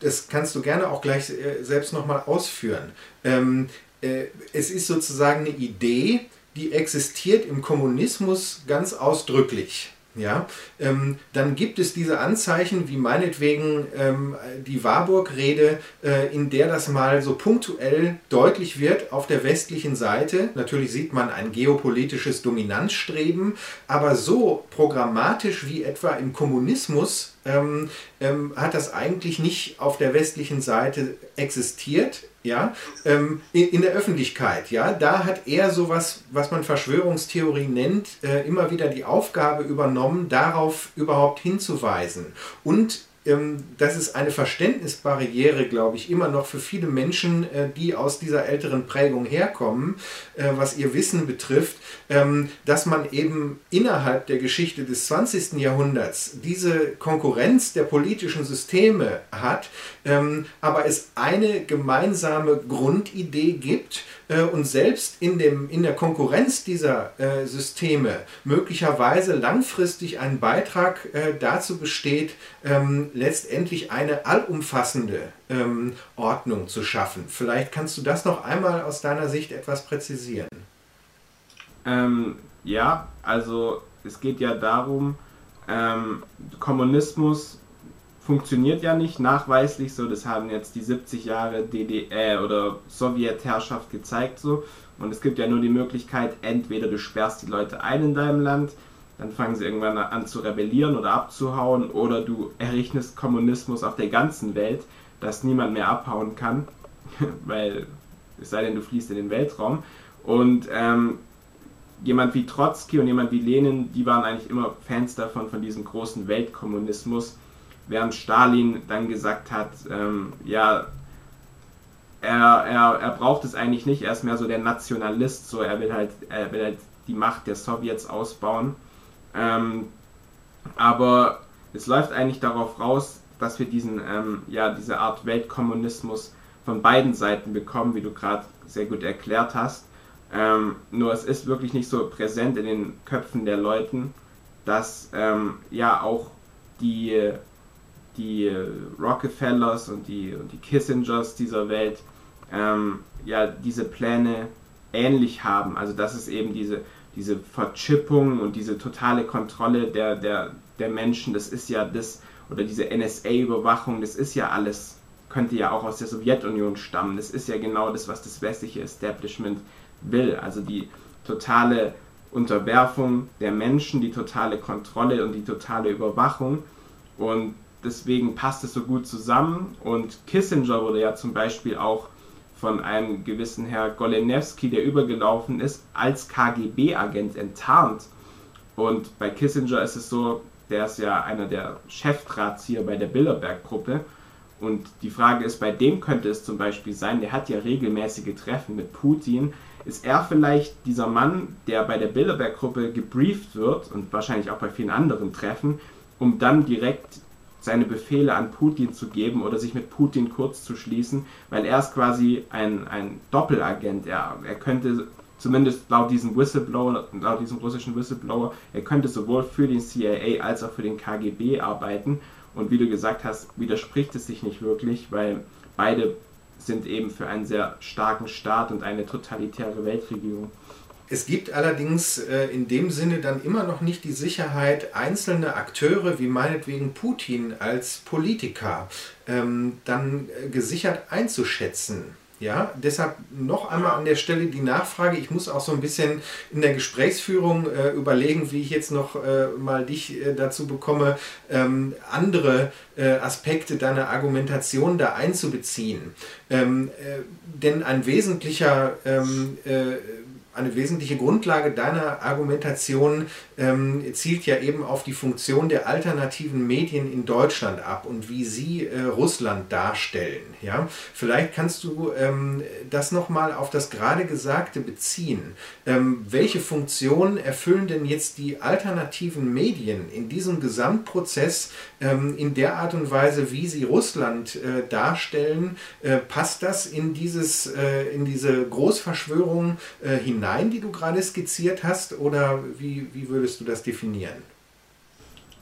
das kannst du gerne auch gleich äh, selbst nochmal ausführen. Ähm, äh, es ist sozusagen eine Idee, die existiert im Kommunismus ganz ausdrücklich. Ja, ähm, dann gibt es diese Anzeichen wie meinetwegen ähm, die Warburg-Rede, äh, in der das mal so punktuell deutlich wird auf der westlichen Seite. Natürlich sieht man ein geopolitisches Dominanzstreben, aber so programmatisch wie etwa im Kommunismus ähm, ähm, hat das eigentlich nicht auf der westlichen Seite existiert, ja, ähm, in, der Öffentlichkeit, ja, da hat er sowas, was man Verschwörungstheorie nennt, äh, immer wieder die Aufgabe übernommen, darauf überhaupt hinzuweisen. Und ähm, das ist eine Verständnisbarriere, glaube ich, immer noch für viele Menschen, äh, die aus dieser älteren Prägung herkommen, äh, was ihr Wissen betrifft, ähm, dass man eben innerhalb der Geschichte des 20. Jahrhunderts diese Konkurrenz der politischen Systeme hat, ähm, aber es eine gemeinsame Grundidee gibt, äh, und selbst in, dem, in der Konkurrenz dieser äh, Systeme möglicherweise langfristig ein Beitrag dazu besteht, ähm, letztendlich eine allumfassende ähm, Ordnung zu schaffen. Vielleicht kannst du das noch einmal aus deiner Sicht etwas präzisieren. Ähm, ja, also es geht ja darum, ähm, Kommunismus funktioniert ja nicht nachweislich so. Das haben jetzt die 70 Jahre DDR oder Sowjetherrschaft gezeigt so. Und es gibt ja nur die Möglichkeit, entweder du sperrst die Leute ein in deinem Land, dann fangen sie irgendwann an zu rebellieren oder abzuhauen, oder du errichtest Kommunismus auf der ganzen Welt, dass niemand mehr abhauen kann, weil es sei denn, du fließt in den Weltraum. Und ähm, jemand wie Trotzki und jemand wie Lenin, die waren eigentlich immer Fans davon, von diesem großen Weltkommunismus während Stalin dann gesagt hat, ähm, ja, er, er, er braucht es eigentlich nicht, er ist mehr so der Nationalist, so er will halt, er will halt die Macht der Sowjets ausbauen. Ähm, aber es läuft eigentlich darauf raus, dass wir diesen, ähm, ja, diese Art Weltkommunismus von beiden Seiten bekommen, wie du gerade sehr gut erklärt hast. Ähm, nur es ist wirklich nicht so präsent in den Köpfen der Leuten, dass ähm, ja auch die die Rockefellers und die, und die Kissingers dieser Welt ähm, ja diese Pläne ähnlich haben. Also dass es eben diese, diese Verchippung und diese totale Kontrolle der, der, der Menschen, das ist ja das, oder diese NSA-Überwachung, das ist ja alles, könnte ja auch aus der Sowjetunion stammen. Das ist ja genau das, was das westliche Establishment will. Also die totale Unterwerfung der Menschen, die totale Kontrolle und die totale Überwachung. Und deswegen passt es so gut zusammen. Und Kissinger wurde ja zum Beispiel auch von einem gewissen Herr Golenewski, der übergelaufen ist, als KGB-Agent enttarnt. Und bei Kissinger ist es so, der ist ja einer der Chefdrahtzieher bei der Bilderberg-Gruppe. Und die Frage ist, bei dem könnte es zum Beispiel sein, der hat ja regelmäßige Treffen mit Putin. Ist er vielleicht dieser Mann, der bei der Bilderberg-Gruppe gebrieft wird und wahrscheinlich auch bei vielen anderen Treffen, um dann direkt seine Befehle an Putin zu geben oder sich mit Putin kurz zu schließen, weil er ist quasi ein, ein Doppelagent. Er, er könnte zumindest laut diesem Whistleblower, laut diesem russischen Whistleblower, er könnte sowohl für den CIA als auch für den KGB arbeiten. Und wie du gesagt hast, widerspricht es sich nicht wirklich, weil beide sind eben für einen sehr starken Staat und eine totalitäre Weltregierung. Es gibt allerdings äh, in dem Sinne dann immer noch nicht die Sicherheit, einzelne Akteure wie meinetwegen Putin als Politiker ähm, dann äh, gesichert einzuschätzen. Ja, deshalb noch einmal an der Stelle die Nachfrage. Ich muss auch so ein bisschen in der Gesprächsführung äh, überlegen, wie ich jetzt noch äh, mal dich äh, dazu bekomme, ähm, andere äh, Aspekte deiner Argumentation da einzubeziehen. Ähm, äh, denn ein wesentlicher ähm, äh, eine wesentliche Grundlage deiner Argumentation ähm, zielt ja eben auf die Funktion der alternativen Medien in Deutschland ab und wie sie äh, Russland darstellen. Ja? Vielleicht kannst du ähm, das nochmal auf das gerade Gesagte beziehen. Ähm, welche Funktion erfüllen denn jetzt die alternativen Medien in diesem Gesamtprozess ähm, in der Art und Weise, wie sie Russland äh, darstellen? Äh, passt das in, dieses, äh, in diese Großverschwörung äh, hinein? Hinein, die du gerade skizziert hast, oder wie, wie würdest du das definieren?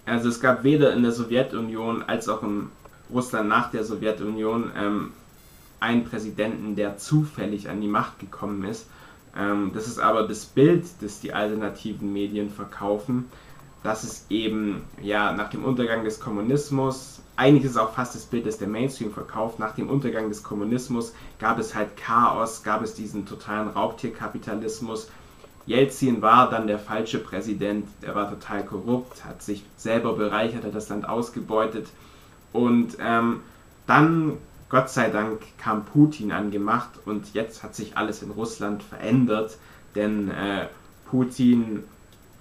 Also es gab weder in der Sowjetunion als auch in Russland nach der Sowjetunion ähm, einen Präsidenten, der zufällig an die Macht gekommen ist. Ähm, das ist aber das Bild, das die alternativen Medien verkaufen, dass es eben ja nach dem Untergang des Kommunismus eigentlich ist auch fast das Bild, das der Mainstream verkauft. Nach dem Untergang des Kommunismus gab es halt Chaos, gab es diesen totalen Raubtierkapitalismus. Jelzin war dann der falsche Präsident, der war total korrupt, hat sich selber bereichert, hat das Land ausgebeutet. Und ähm, dann, Gott sei Dank, kam Putin an die Macht und jetzt hat sich alles in Russland verändert, denn äh, Putin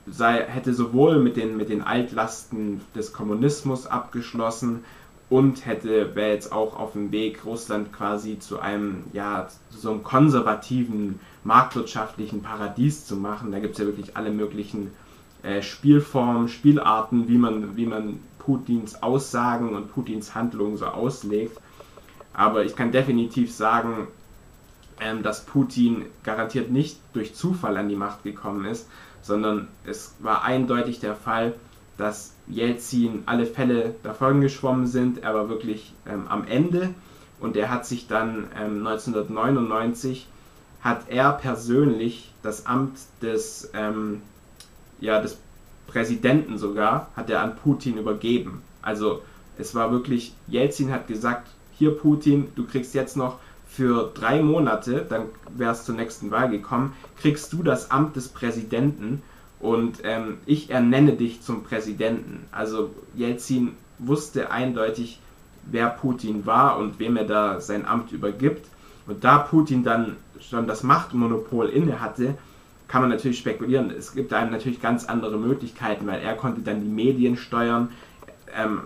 sei, hätte sowohl mit den, mit den Altlasten des Kommunismus abgeschlossen und hätte, wäre jetzt auch auf dem Weg, Russland quasi zu einem, ja, zu so einem konservativen, marktwirtschaftlichen Paradies zu machen. Da gibt es ja wirklich alle möglichen äh, Spielformen, Spielarten, wie man, wie man Putins Aussagen und Putins Handlungen so auslegt. Aber ich kann definitiv sagen, ähm, dass Putin garantiert nicht durch Zufall an die Macht gekommen ist, sondern es war eindeutig der Fall, dass Jelzin alle Fälle davon geschwommen sind. Er war wirklich ähm, am Ende und er hat sich dann ähm, 1999 hat er persönlich das Amt des, ähm, ja, des Präsidenten sogar, hat er an Putin übergeben. Also es war wirklich, Jelzin hat gesagt, hier Putin, du kriegst jetzt noch für drei Monate, dann wäre es zur nächsten Wahl gekommen, kriegst du das Amt des Präsidenten und ähm, ich ernenne dich zum Präsidenten. Also Jelzin wusste eindeutig, wer Putin war und wem er da sein Amt übergibt. Und da Putin dann schon das Machtmonopol inne hatte, kann man natürlich spekulieren. Es gibt einem natürlich ganz andere Möglichkeiten, weil er konnte dann die Medien steuern. Ähm,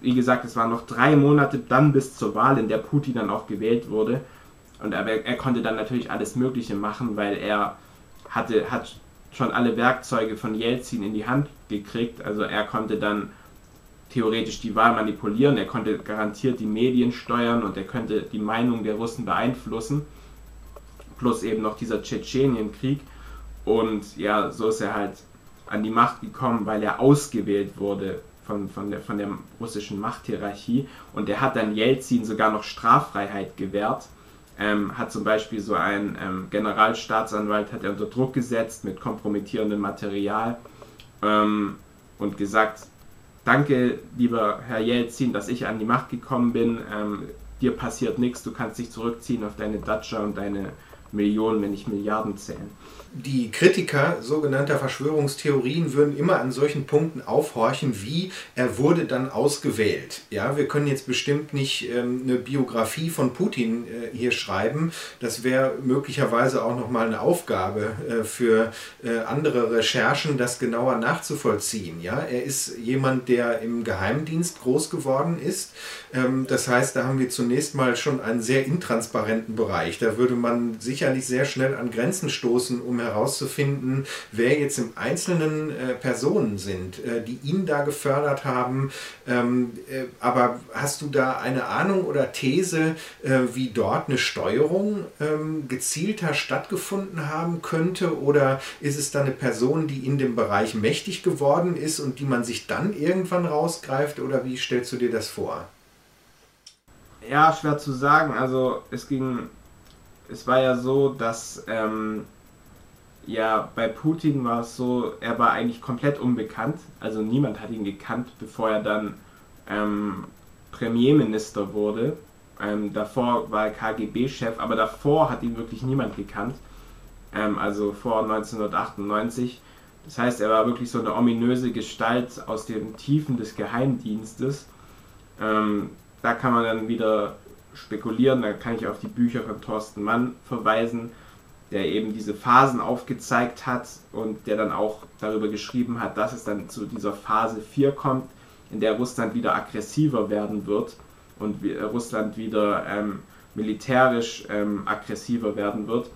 wie gesagt, es waren noch drei Monate dann bis zur Wahl, in der Putin dann auch gewählt wurde. Und er, er konnte dann natürlich alles Mögliche machen, weil er hatte, hat schon alle Werkzeuge von Jelzin in die Hand gekriegt. Also er konnte dann theoretisch die Wahl manipulieren, er konnte garantiert die Medien steuern und er könnte die Meinung der Russen beeinflussen. Plus eben noch dieser Tschetschenienkrieg. Und ja, so ist er halt an die Macht gekommen, weil er ausgewählt wurde von, von, der, von der russischen Machthierarchie und er hat dann Jelzin sogar noch Straffreiheit gewährt. Ähm, hat zum Beispiel so ein ähm, Generalstaatsanwalt hat er unter Druck gesetzt mit kompromittierendem Material ähm, und gesagt, danke lieber Herr Jelzin, dass ich an die Macht gekommen bin, ähm, dir passiert nichts, du kannst dich zurückziehen auf deine Datscha und deine Millionen, wenn nicht Milliarden zählen die Kritiker sogenannter Verschwörungstheorien würden immer an solchen Punkten aufhorchen, wie er wurde dann ausgewählt. Ja, wir können jetzt bestimmt nicht ähm, eine Biografie von Putin äh, hier schreiben. Das wäre möglicherweise auch nochmal eine Aufgabe äh, für äh, andere Recherchen, das genauer nachzuvollziehen. Ja, er ist jemand, der im Geheimdienst groß geworden ist. Ähm, das heißt, da haben wir zunächst mal schon einen sehr intransparenten Bereich. Da würde man sicherlich sehr schnell an Grenzen stoßen, um herauszufinden, wer jetzt im Einzelnen äh, Personen sind, äh, die ihn da gefördert haben. Ähm, äh, aber hast du da eine Ahnung oder These, äh, wie dort eine Steuerung ähm, gezielter stattgefunden haben könnte? Oder ist es da eine Person, die in dem Bereich mächtig geworden ist und die man sich dann irgendwann rausgreift? Oder wie stellst du dir das vor? Ja, schwer zu sagen. Also es ging, es war ja so, dass ähm, ja, bei Putin war es so, er war eigentlich komplett unbekannt. Also niemand hat ihn gekannt, bevor er dann ähm, Premierminister wurde. Ähm, davor war er KGB-Chef, aber davor hat ihn wirklich niemand gekannt. Ähm, also vor 1998. Das heißt, er war wirklich so eine ominöse Gestalt aus den Tiefen des Geheimdienstes. Ähm, da kann man dann wieder spekulieren, da kann ich auf die Bücher von Thorsten Mann verweisen der eben diese Phasen aufgezeigt hat und der dann auch darüber geschrieben hat, dass es dann zu dieser Phase 4 kommt, in der Russland wieder aggressiver werden wird und Russland wieder ähm, militärisch ähm, aggressiver werden wird,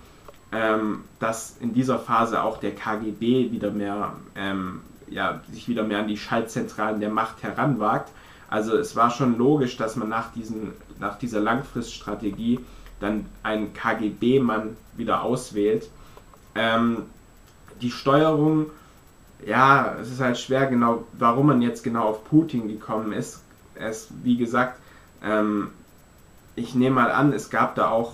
ähm, dass in dieser Phase auch der KGB wieder mehr, ähm, ja, sich wieder mehr an die Schaltzentralen der Macht heranwagt. Also es war schon logisch, dass man nach, diesen, nach dieser Langfriststrategie dann einen KGB-Mann wieder auswählt. Ähm, die Steuerung, ja, es ist halt schwer genau, warum man jetzt genau auf Putin gekommen ist. Es, wie gesagt, ähm, ich nehme mal an, es gab da auch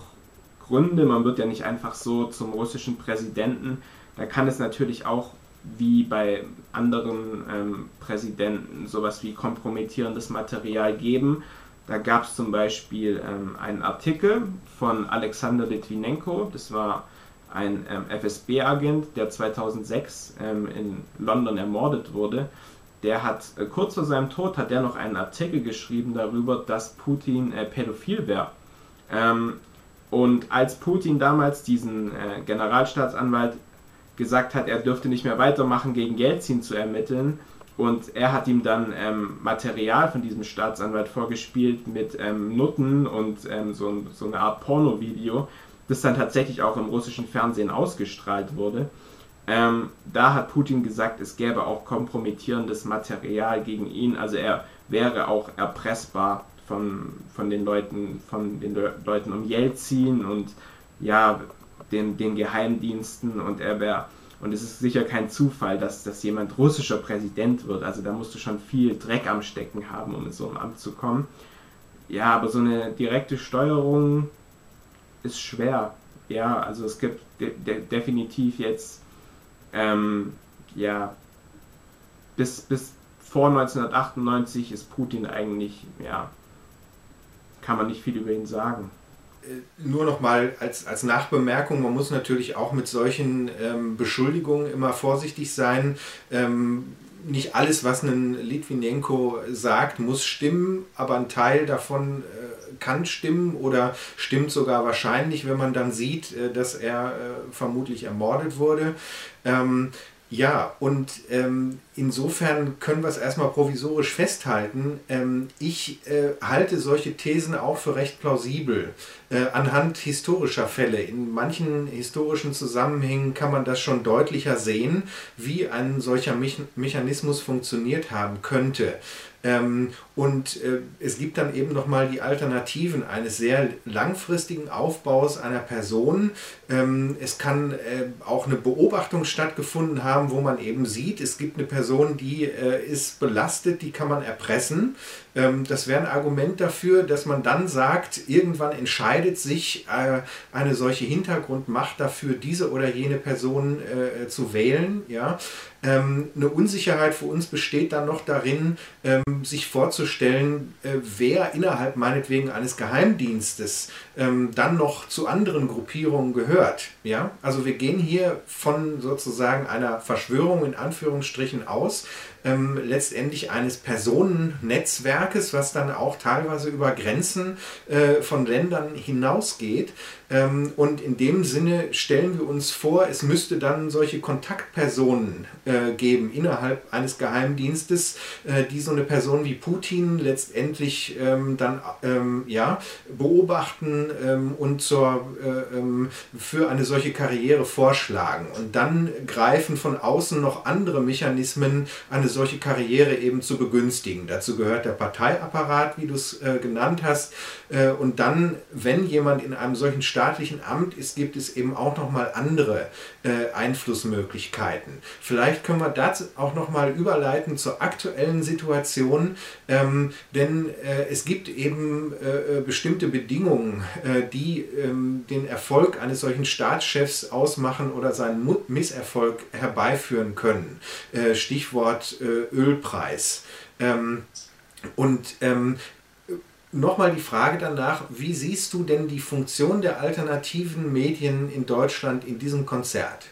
Gründe, man wird ja nicht einfach so zum russischen Präsidenten. Da kann es natürlich auch wie bei anderen ähm, Präsidenten sowas wie kompromittierendes Material geben. Da gab es zum Beispiel ähm, einen Artikel von Alexander Litvinenko, das war ein ähm, FSB-Agent, der 2006 ähm, in London ermordet wurde. Der hat äh, kurz vor seinem Tod hat der noch einen Artikel geschrieben darüber, dass Putin äh, pädophil wäre. Ähm, und als Putin damals diesen äh, Generalstaatsanwalt gesagt hat, er dürfte nicht mehr weitermachen, gegen Jelzin zu ermitteln, und er hat ihm dann ähm, Material von diesem Staatsanwalt vorgespielt mit ähm, Nutten und ähm, so, so, eine Art Porno-Video, das dann tatsächlich auch im russischen Fernsehen ausgestrahlt wurde. Ähm, da hat Putin gesagt, es gäbe auch kompromittierendes Material gegen ihn. Also er wäre auch erpressbar von, von den Leuten, von den Le Leuten um Jelzin und ja, den, den Geheimdiensten und er wäre und es ist sicher kein Zufall, dass, dass jemand russischer Präsident wird. Also da musst du schon viel Dreck am Stecken haben, um in so ein Amt zu kommen. Ja, aber so eine direkte Steuerung ist schwer. Ja, also es gibt de de definitiv jetzt, ähm, ja, bis, bis vor 1998 ist Putin eigentlich, ja, kann man nicht viel über ihn sagen. Äh, nur noch mal als, als Nachbemerkung, man muss natürlich auch mit solchen ähm, Beschuldigungen immer vorsichtig sein. Ähm, nicht alles, was ein Litvinenko sagt, muss stimmen, aber ein Teil davon äh, kann stimmen oder stimmt sogar wahrscheinlich, wenn man dann sieht, äh, dass er äh, vermutlich ermordet wurde. Ähm, ja, und ähm, insofern können wir es erstmal provisorisch festhalten. Ähm, ich äh, halte solche Thesen auch für recht plausibel äh, anhand historischer Fälle. In manchen historischen Zusammenhängen kann man das schon deutlicher sehen, wie ein solcher Me Mechanismus funktioniert haben könnte. Ähm, und äh, es gibt dann eben nochmal die Alternativen eines sehr langfristigen Aufbaus einer Person. Ähm, es kann äh, auch eine Beobachtung stattgefunden haben, wo man eben sieht, es gibt eine Person, die äh, ist belastet, die kann man erpressen. Ähm, das wäre ein Argument dafür, dass man dann sagt, irgendwann entscheidet sich äh, eine solche Hintergrundmacht dafür, diese oder jene Person äh, zu wählen. Ja? Ähm, eine Unsicherheit für uns besteht dann noch darin, ähm, sich vorzustellen, vorzustellen, äh, wer innerhalb meinetwegen eines Geheimdienstes ähm, dann noch zu anderen Gruppierungen gehört. Ja? Also wir gehen hier von sozusagen einer Verschwörung in Anführungsstrichen aus, ähm, letztendlich eines Personennetzwerkes, was dann auch teilweise über Grenzen äh, von Ländern hinausgeht. Ähm, und in dem Sinne stellen wir uns vor, es müsste dann solche Kontaktpersonen äh, geben innerhalb eines Geheimdienstes, äh, die so eine Person wie Putin letztendlich ähm, dann ähm, ja, beobachten ähm, und zur, äh, ähm, für eine solche Karriere vorschlagen. Und dann greifen von außen noch andere Mechanismen, eine solche Karriere eben zu begünstigen. Dazu gehört der Parteiapparat, wie du es äh, genannt hast. Äh, und dann, wenn jemand in einem solchen staatlichen Amt ist, gibt es eben auch noch mal andere äh, Einflussmöglichkeiten. Vielleicht können wir das auch noch mal überleiten zur aktuellen Situation, ähm, denn äh, es gibt eben bestimmte Bedingungen, die ähm, den Erfolg eines solchen Staatschefs ausmachen oder seinen Misserfolg herbeiführen können. Stichwort Ölpreis. Ähm, und ähm, Nochmal die Frage danach, wie siehst du denn die Funktion der alternativen Medien in Deutschland in diesem Konzert?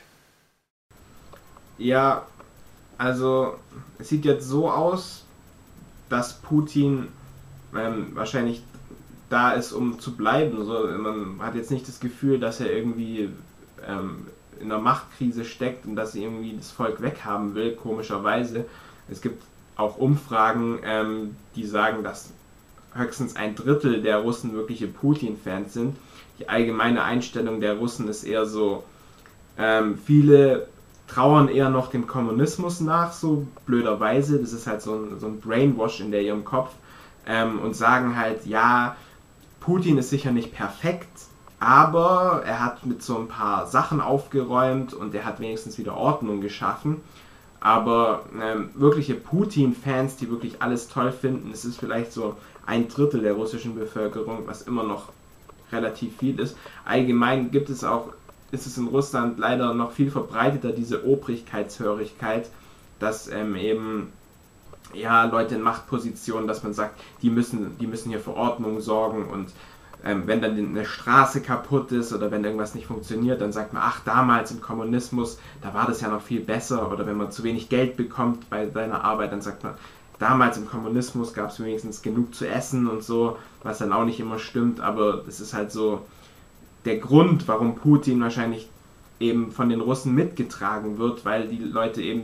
Ja, also es sieht jetzt so aus, dass Putin ähm, wahrscheinlich da ist, um zu bleiben. So, man hat jetzt nicht das Gefühl, dass er irgendwie ähm, in einer Machtkrise steckt und dass er irgendwie das Volk weghaben will, komischerweise. Es gibt auch Umfragen, ähm, die sagen, dass höchstens ein Drittel der Russen wirkliche Putin-Fans sind. Die allgemeine Einstellung der Russen ist eher so, ähm, viele trauern eher noch dem Kommunismus nach, so blöderweise. Das ist halt so ein, so ein Brainwash in der ihrem Kopf. Ähm, und sagen halt, ja, Putin ist sicher nicht perfekt, aber er hat mit so ein paar Sachen aufgeräumt und er hat wenigstens wieder Ordnung geschaffen. Aber ähm, wirkliche Putin-Fans, die wirklich alles toll finden, es ist vielleicht so ein Drittel der russischen Bevölkerung, was immer noch relativ viel ist. Allgemein gibt es auch, ist es in Russland leider noch viel verbreiteter, diese Obrigkeitshörigkeit, dass ähm, eben ja, Leute in Machtpositionen, dass man sagt, die müssen, die müssen hier für Ordnung sorgen und ähm, wenn dann eine Straße kaputt ist oder wenn irgendwas nicht funktioniert, dann sagt man, ach, damals im Kommunismus, da war das ja noch viel besser. Oder wenn man zu wenig Geld bekommt bei seiner Arbeit, dann sagt man, damals im Kommunismus gab es wenigstens genug zu essen und so, was dann auch nicht immer stimmt, aber es ist halt so der Grund, warum Putin wahrscheinlich eben von den Russen mitgetragen wird, weil die Leute eben,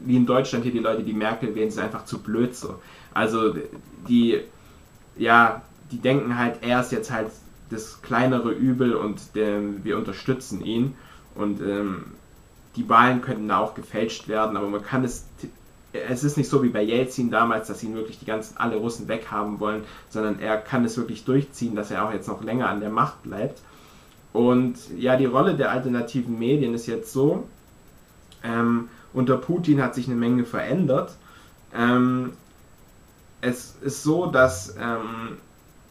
wie in Deutschland hier die Leute, die Merkel wählen, sind einfach zu blöd so. Also die, ja, die denken halt, er ist jetzt halt das kleinere Übel und der, wir unterstützen ihn. Und ähm, die Wahlen könnten da auch gefälscht werden, aber man kann es. Es ist nicht so wie bei Jelzin damals, dass ihn wirklich die ganzen alle Russen weghaben wollen, sondern er kann es wirklich durchziehen, dass er auch jetzt noch länger an der Macht bleibt. Und ja, die Rolle der alternativen Medien ist jetzt so, ähm, unter Putin hat sich eine Menge verändert. Ähm, es ist so, dass ähm,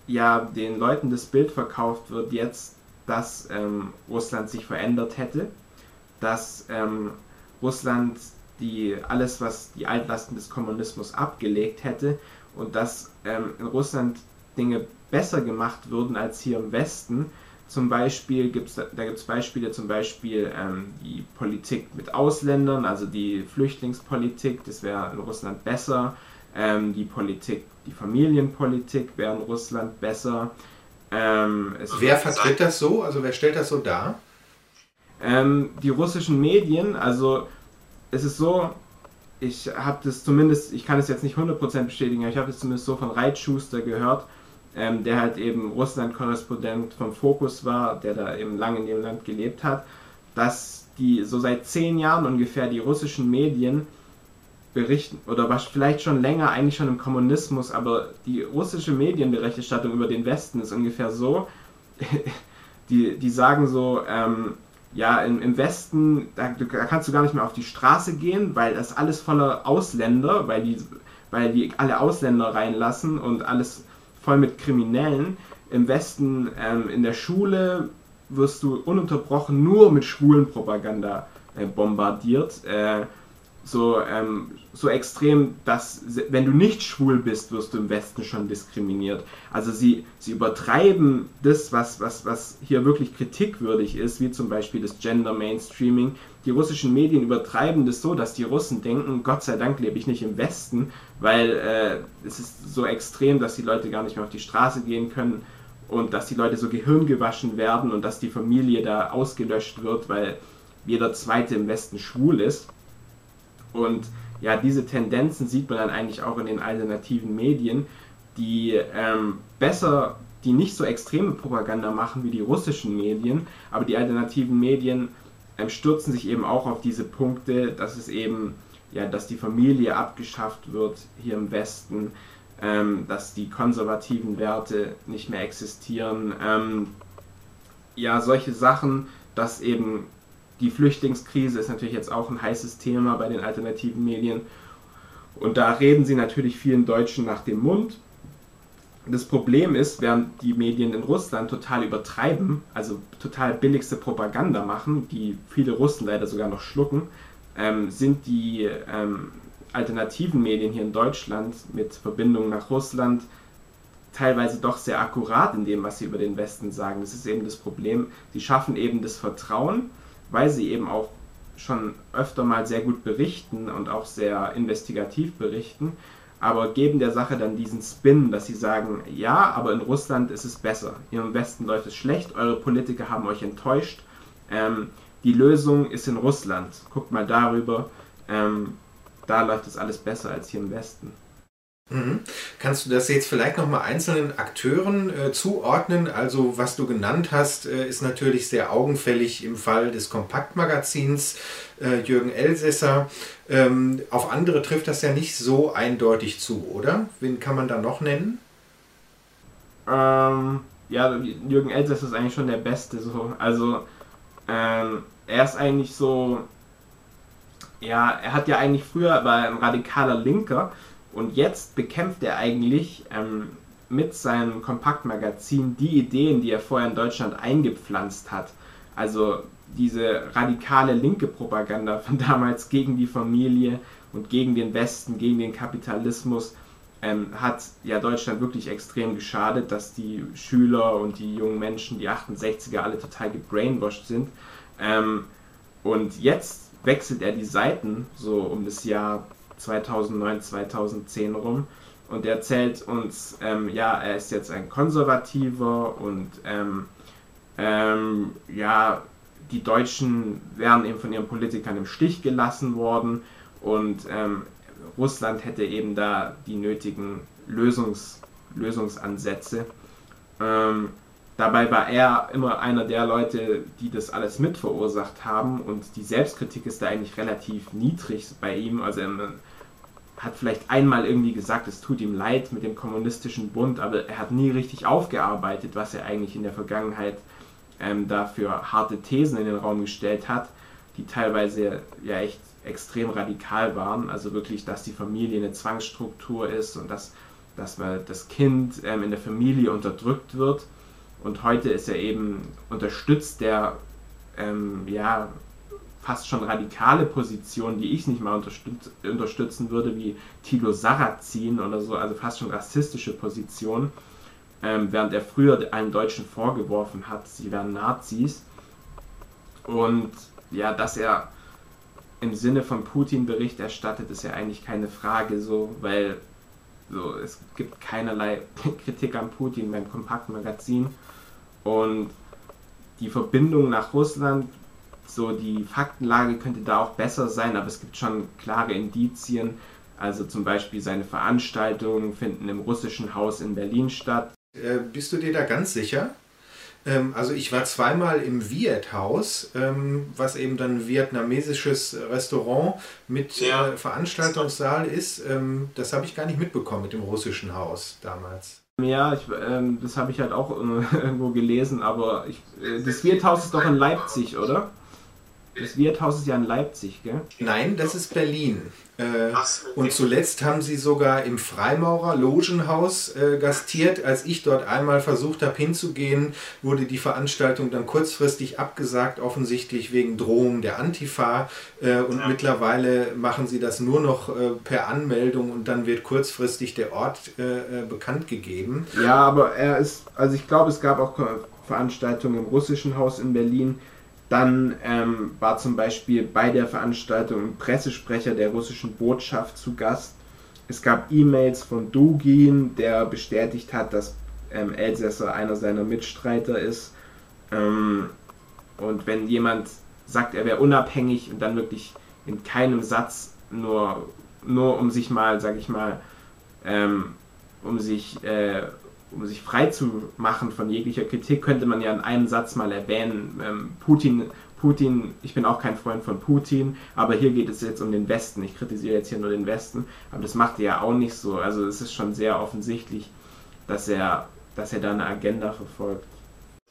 ja den Leuten das Bild verkauft wird jetzt, dass ähm, Russland sich verändert hätte, dass ähm, Russland die alles, was die Altlasten des Kommunismus abgelegt hätte und dass ähm, in Russland Dinge besser gemacht würden als hier im Westen. Zum Beispiel gibt es da gibt es Beispiele, zum Beispiel ähm, die Politik mit Ausländern, also die Flüchtlingspolitik, das wäre in Russland besser ähm, die Politik, die Familienpolitik wäre in Russland besser. Ähm, wer vertritt das so? Also wer stellt das so dar? Ähm, die russischen Medien, also es ist so, ich habe das zumindest, ich kann es jetzt nicht 100% bestätigen, aber ich habe es zumindest so von Reitschuster gehört, ähm, der halt eben Russland-Korrespondent vom Fokus war, der da eben lange in dem Land gelebt hat, dass die so seit zehn Jahren ungefähr die russischen Medien berichten, oder was vielleicht schon länger, eigentlich schon im Kommunismus, aber die russische Medienberichterstattung über den Westen ist ungefähr so, die, die sagen so, ähm, ja, im, im Westen, da, da, kannst du gar nicht mehr auf die Straße gehen, weil das alles voller Ausländer, weil die, weil die alle Ausländer reinlassen und alles voll mit Kriminellen. Im Westen, ähm, in der Schule, wirst du ununterbrochen nur mit Schwulenpropaganda äh, bombardiert. Äh, so, ähm, so extrem, dass wenn du nicht schwul bist, wirst du im Westen schon diskriminiert. Also sie, sie übertreiben das, was, was, was hier wirklich kritikwürdig ist, wie zum Beispiel das Gender Mainstreaming. Die russischen Medien übertreiben das so, dass die Russen denken, Gott sei Dank lebe ich nicht im Westen, weil äh, es ist so extrem, dass die Leute gar nicht mehr auf die Straße gehen können und dass die Leute so gehirngewaschen werden und dass die Familie da ausgelöscht wird, weil jeder Zweite im Westen schwul ist. Und ja, diese Tendenzen sieht man dann eigentlich auch in den alternativen Medien, die ähm, besser, die nicht so extreme Propaganda machen wie die russischen Medien, aber die alternativen Medien ähm, stürzen sich eben auch auf diese Punkte, dass es eben, ja, dass die Familie abgeschafft wird hier im Westen, ähm, dass die konservativen Werte nicht mehr existieren. Ähm, ja, solche Sachen, dass eben die Flüchtlingskrise ist natürlich jetzt auch ein heißes Thema bei den alternativen Medien. Und da reden sie natürlich vielen Deutschen nach dem Mund. Das Problem ist, während die Medien in Russland total übertreiben, also total billigste Propaganda machen, die viele Russen leider sogar noch schlucken, ähm, sind die ähm, alternativen Medien hier in Deutschland mit Verbindungen nach Russland teilweise doch sehr akkurat in dem, was sie über den Westen sagen. Das ist eben das Problem. Sie schaffen eben das Vertrauen weil sie eben auch schon öfter mal sehr gut berichten und auch sehr investigativ berichten, aber geben der Sache dann diesen Spin, dass sie sagen, ja, aber in Russland ist es besser, hier im Westen läuft es schlecht, eure Politiker haben euch enttäuscht, ähm, die Lösung ist in Russland, guckt mal darüber, ähm, da läuft es alles besser als hier im Westen. Mhm. Kannst du das jetzt vielleicht nochmal einzelnen Akteuren äh, zuordnen? Also was du genannt hast, äh, ist natürlich sehr augenfällig im Fall des Kompaktmagazins äh, Jürgen Elsässer. Ähm, auf andere trifft das ja nicht so eindeutig zu, oder? Wen kann man da noch nennen? Ähm, ja, Jürgen Elsässer ist eigentlich schon der Beste. So. Also ähm, er ist eigentlich so, ja, er hat ja eigentlich früher, war ein radikaler Linker und jetzt bekämpft er eigentlich ähm, mit seinem Kompaktmagazin die Ideen, die er vorher in Deutschland eingepflanzt hat. Also diese radikale linke Propaganda von damals gegen die Familie und gegen den Westen, gegen den Kapitalismus, ähm, hat ja Deutschland wirklich extrem geschadet, dass die Schüler und die jungen Menschen, die 68er, alle total gebrainwashed sind. Ähm, und jetzt wechselt er die Seiten so um das Jahr 2009, 2010 rum. Und er erzählt uns, ähm, ja, er ist jetzt ein Konservativer und ähm, ähm, ja, die Deutschen wären eben von ihren Politikern im Stich gelassen worden und ähm, Russland hätte eben da die nötigen Lösungs, Lösungsansätze. Ähm, dabei war er immer einer der Leute, die das alles mit verursacht haben und die Selbstkritik ist da eigentlich relativ niedrig bei ihm. Also er hat vielleicht einmal irgendwie gesagt, es tut ihm leid mit dem kommunistischen Bund, aber er hat nie richtig aufgearbeitet, was er eigentlich in der Vergangenheit ähm, dafür harte Thesen in den Raum gestellt hat, die teilweise ja echt extrem radikal waren. Also wirklich, dass die Familie eine Zwangsstruktur ist und dass, dass man das Kind ähm, in der Familie unterdrückt wird. Und heute ist er eben unterstützt der ähm, ja, fast schon radikale Positionen, die ich nicht mal unterstütz unterstützen würde, wie Tilo Sarrazin oder so, also fast schon rassistische Positionen, ähm, während er früher allen Deutschen vorgeworfen hat, sie wären Nazis. Und ja, dass er im Sinne von Putin Bericht erstattet, ist ja eigentlich keine Frage so, weil so, es gibt keinerlei Kritik an Putin beim Kompaktmagazin und die Verbindung nach Russland so die Faktenlage könnte da auch besser sein, aber es gibt schon klare Indizien. Also zum Beispiel seine Veranstaltungen finden im russischen Haus in Berlin statt. Äh, bist du dir da ganz sicher? Ähm, also ich war zweimal im Viet-Haus, ähm, was eben dann ein vietnamesisches Restaurant mit ja. äh, Veranstaltungssaal ist. Ähm, das habe ich gar nicht mitbekommen mit dem russischen Haus damals. Ja, ich, ähm, das habe ich halt auch irgendwo gelesen, aber ich, äh, das Wirthaus ist doch in Leipzig, oder? Das Wirthaus ist ja in Leipzig, gell? Nein, das ist Berlin. Äh, und zuletzt haben sie sogar im Freimaurer Logenhaus äh, gastiert. Als ich dort einmal versucht habe hinzugehen, wurde die Veranstaltung dann kurzfristig abgesagt, offensichtlich wegen Drohung der Antifa. Äh, und ja. mittlerweile machen sie das nur noch äh, per Anmeldung und dann wird kurzfristig der Ort bekannt gegeben. Ja, aber er ist, also ich glaube, es gab auch Veranstaltungen im russischen Haus in Berlin dann ähm, war zum Beispiel bei der Veranstaltung ein Pressesprecher der russischen Botschaft zu Gast. Es gab E-Mails von Dugin, der bestätigt hat, dass ähm, Elsässer einer seiner Mitstreiter ist. Ähm, und wenn jemand sagt, er wäre unabhängig und dann wirklich in keinem Satz nur, nur um sich mal, sag ich mal, ähm, um sich äh, um sich frei zu machen von jeglicher Kritik, könnte man ja in einem Satz mal erwähnen, ähm, Putin, Putin, ich bin auch kein Freund von Putin, aber hier geht es jetzt um den Westen. Ich kritisiere jetzt hier nur den Westen, aber das macht er ja auch nicht so. Also es ist schon sehr offensichtlich, dass er, dass er da eine Agenda verfolgt.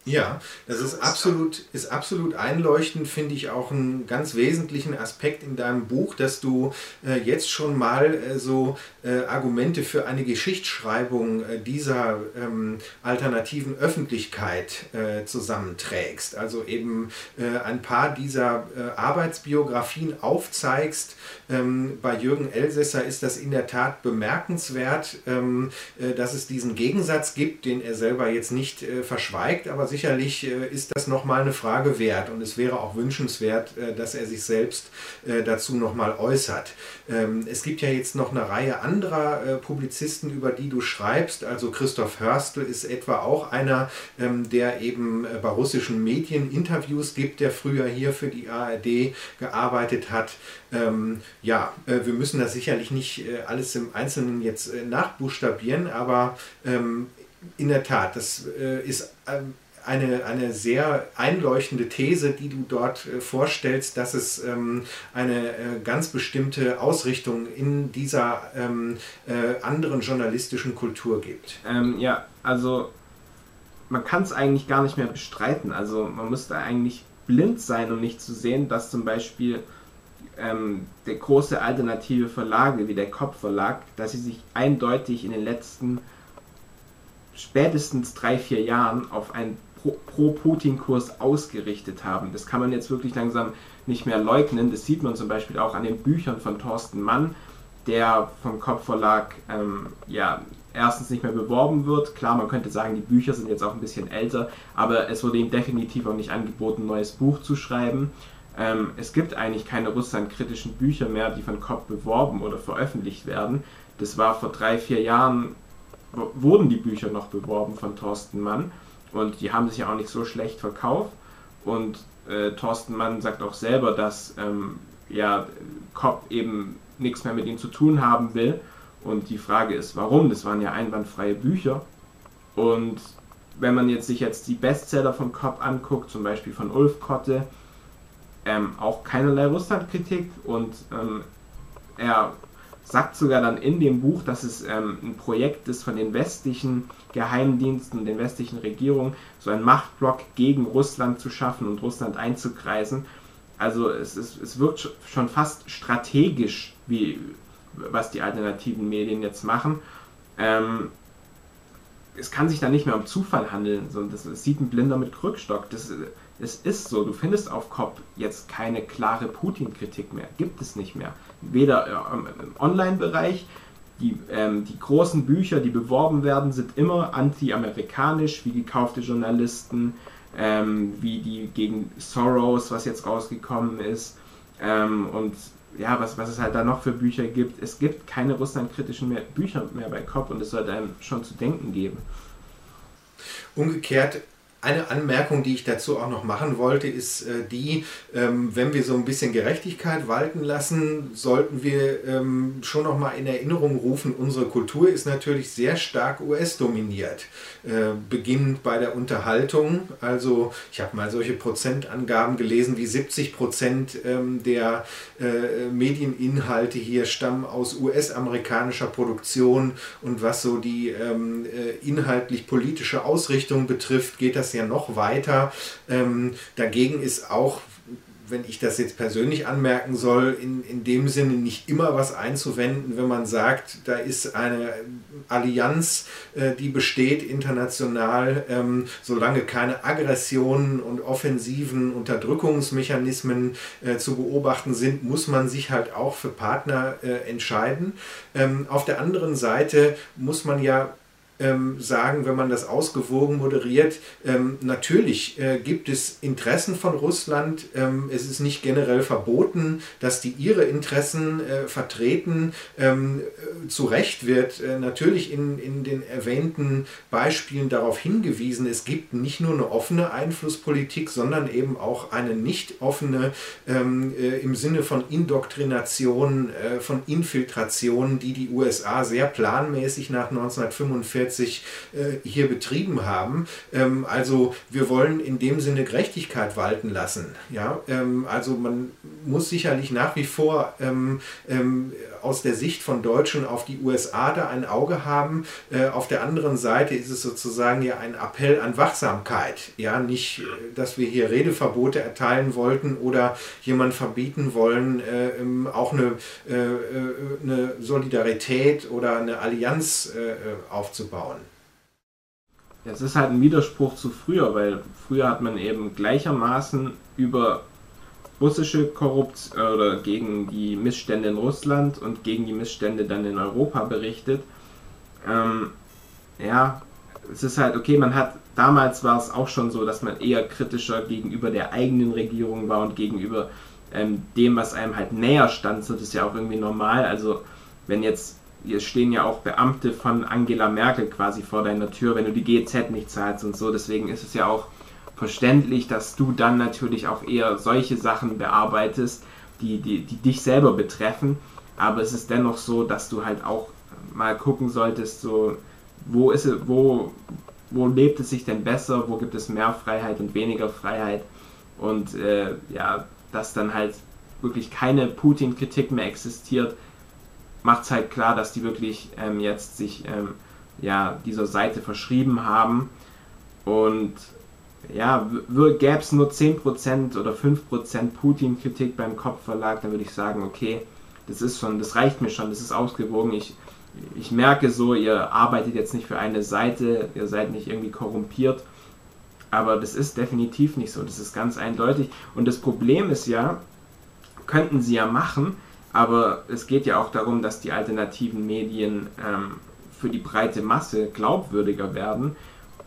Ja, das ist absolut, ist absolut einleuchtend, finde ich auch einen ganz wesentlichen Aspekt in deinem Buch, dass du äh, jetzt schon mal äh, so äh, Argumente für eine Geschichtsschreibung äh, dieser ähm, alternativen Öffentlichkeit äh, zusammenträgst. Also eben äh, ein paar dieser Arbeitsbiografien aufzeigst. Ähm, bei Jürgen Elsässer ist das in der Tat bemerkenswert, ähm, dass es diesen Gegensatz gibt, den er selber jetzt nicht verschweigt, aber sich sicherlich äh, ist das nochmal eine Frage wert und es wäre auch wünschenswert, äh, dass er sich selbst äh, dazu nochmal äußert. Ähm, es gibt ja jetzt noch eine Reihe anderer Publizisten, über die du schreibst. Also Christoph Hörstel ist etwa auch einer, ähm, der eben bei russischen Medien Interviews gibt, der früher hier für die ARD gearbeitet hat. Ähm, ja, wir müssen das sicherlich nicht alles im Einzelnen jetzt nachbuchstabieren, aber in der Tat, das ist eine, eine sehr einleuchtende These, die du dort äh, vorstellst, dass es ähm, eine äh, ganz bestimmte Ausrichtung in dieser ähm, äh, anderen journalistischen Kultur gibt. Ähm, ja, also man kann es eigentlich gar nicht mehr bestreiten. Also man müsste eigentlich blind sein, um nicht zu sehen, dass zum Beispiel ähm, der große alternative Verlage wie der Kopfverlag, dass sie sich eindeutig in den letzten spätestens drei, vier Jahren auf ein Pro-Putin-Kurs ausgerichtet haben. Das kann man jetzt wirklich langsam nicht mehr leugnen. Das sieht man zum Beispiel auch an den Büchern von Thorsten Mann, der vom Kopfverlag ähm, ja, erstens nicht mehr beworben wird. Klar, man könnte sagen, die Bücher sind jetzt auch ein bisschen älter, aber es wurde ihm definitiv auch nicht angeboten, ein neues Buch zu schreiben. Ähm, es gibt eigentlich keine russlandkritischen Bücher mehr, die von Kopf beworben oder veröffentlicht werden. Das war vor drei, vier Jahren, wurden die Bücher noch beworben von Thorsten Mann. Und die haben sich ja auch nicht so schlecht verkauft. Und äh, Thorsten Mann sagt auch selber, dass ähm, ja, Kopp eben nichts mehr mit ihm zu tun haben will. Und die Frage ist, warum? Das waren ja einwandfreie Bücher. Und wenn man jetzt sich jetzt die Bestseller von Kopp anguckt, zum Beispiel von Ulf Kotte, ähm, auch keinerlei Russlandkritik und ähm, er sagt sogar dann in dem Buch, dass es ähm, ein Projekt ist von den westlichen Geheimdiensten und den westlichen Regierungen, so einen Machtblock gegen Russland zu schaffen und Russland einzukreisen. Also es, ist, es wirkt schon fast strategisch, wie, was die alternativen Medien jetzt machen. Ähm, es kann sich da nicht mehr um Zufall handeln, sondern das, das sieht ein Blinder mit Krückstock. Das, es ist so, du findest auf COP jetzt keine klare Putin-Kritik mehr. Gibt es nicht mehr. Weder im Online-Bereich, die, ähm, die großen Bücher, die beworben werden, sind immer anti-amerikanisch, wie gekaufte Journalisten, ähm, wie die gegen Soros, was jetzt rausgekommen ist. Ähm, und ja, was, was es halt da noch für Bücher gibt. Es gibt keine russlandkritischen mehr, Bücher mehr bei COP und es sollte einem schon zu denken geben. Umgekehrt eine Anmerkung, die ich dazu auch noch machen wollte, ist äh, die, ähm, wenn wir so ein bisschen Gerechtigkeit walten lassen, sollten wir ähm, schon noch mal in Erinnerung rufen, unsere Kultur ist natürlich sehr stark US-dominiert. Äh, beginnend bei der Unterhaltung, also ich habe mal solche Prozentangaben gelesen, wie 70 Prozent ähm, der äh, Medieninhalte hier stammen aus US-amerikanischer Produktion und was so die inhaltlich-politische Ausrichtung betrifft, geht das ja noch weiter. Ähm, dagegen ist auch wenn ich das jetzt persönlich anmerken soll, in, in dem Sinne nicht immer was einzuwenden, wenn man sagt, da ist eine Allianz, äh, die besteht international, ähm, solange keine Aggressionen und offensiven Unterdrückungsmechanismen äh, zu beobachten sind, muss man sich halt auch für Partner äh, entscheiden. Ähm, auf der anderen Seite muss man ja ähm, sagen, wenn man das ausgewogen moderiert, ähm, natürlich äh, gibt es Interessen von Russland. Ähm, es ist nicht generell verboten, dass die ihre Interessen äh, vertreten. Ähm, äh, zu Recht wird äh, natürlich in, in den erwähnten Beispielen darauf hingewiesen, es gibt nicht nur eine offene Einflusspolitik, sondern eben auch eine nicht offene ähm, äh, im Sinne von Indoktrination, äh, von Infiltration, die die USA sehr planmäßig nach 1945 1945 äh, hier betrieben haben. Ähm, also wir wollen in dem Sinne Gerechtigkeit walten lassen. Ja? Ähm, also man muss sicherlich nach wie vor ähm, ähm aus der Sicht von Deutschen auf die USA da ein Auge haben. Äh, auf der anderen Seite ist es sozusagen ja ein Appell an Wachsamkeit. Ja, nicht, äh, dass wir hier Redeverbote erteilen wollten oder jemand verbieten wollen, äh, ähm, auch eine, äh, äh, eine Solidarität oder eine Allianz äh, aufzubauen. Es ist halt ein Widerspruch zu früher, weil früher hat man eben gleichermaßen über russische Korruption äh, oder gegen die Missstände in Russland und gegen die Missstände dann in Europa berichtet. Ähm, ja, es ist halt okay, man hat damals war es auch schon so, dass man eher kritischer gegenüber der eigenen Regierung war und gegenüber ähm, dem, was einem halt näher stand. So, das ist ja auch irgendwie normal. Also wenn jetzt hier stehen ja auch Beamte von Angela Merkel quasi vor deiner Tür, wenn du die GZ nicht zahlst und so. Deswegen ist es ja auch verständlich, dass du dann natürlich auch eher solche Sachen bearbeitest, die, die, die dich selber betreffen. Aber es ist dennoch so, dass du halt auch mal gucken solltest, so, wo ist wo, wo lebt es sich denn besser, wo gibt es mehr Freiheit und weniger Freiheit. Und äh, ja, dass dann halt wirklich keine Putin-Kritik mehr existiert, macht es halt klar, dass die wirklich ähm, jetzt sich ähm, ja, dieser Seite verschrieben haben. Und ja, gäbe es nur 10% oder 5% Putin-Kritik beim Kopfverlag, dann würde ich sagen, okay, das ist schon, das reicht mir schon, das ist ausgewogen. Ich, ich merke so, ihr arbeitet jetzt nicht für eine Seite, ihr seid nicht irgendwie korrumpiert, aber das ist definitiv nicht so, das ist ganz eindeutig. Und das Problem ist ja, könnten sie ja machen, aber es geht ja auch darum, dass die alternativen Medien ähm, für die breite Masse glaubwürdiger werden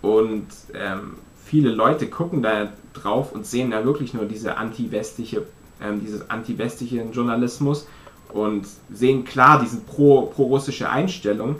und ähm, viele Leute gucken da drauf und sehen da wirklich nur diese anti-westliche, ähm, dieses anti-westlichen Journalismus und sehen klar diesen pro, pro-russische Einstellung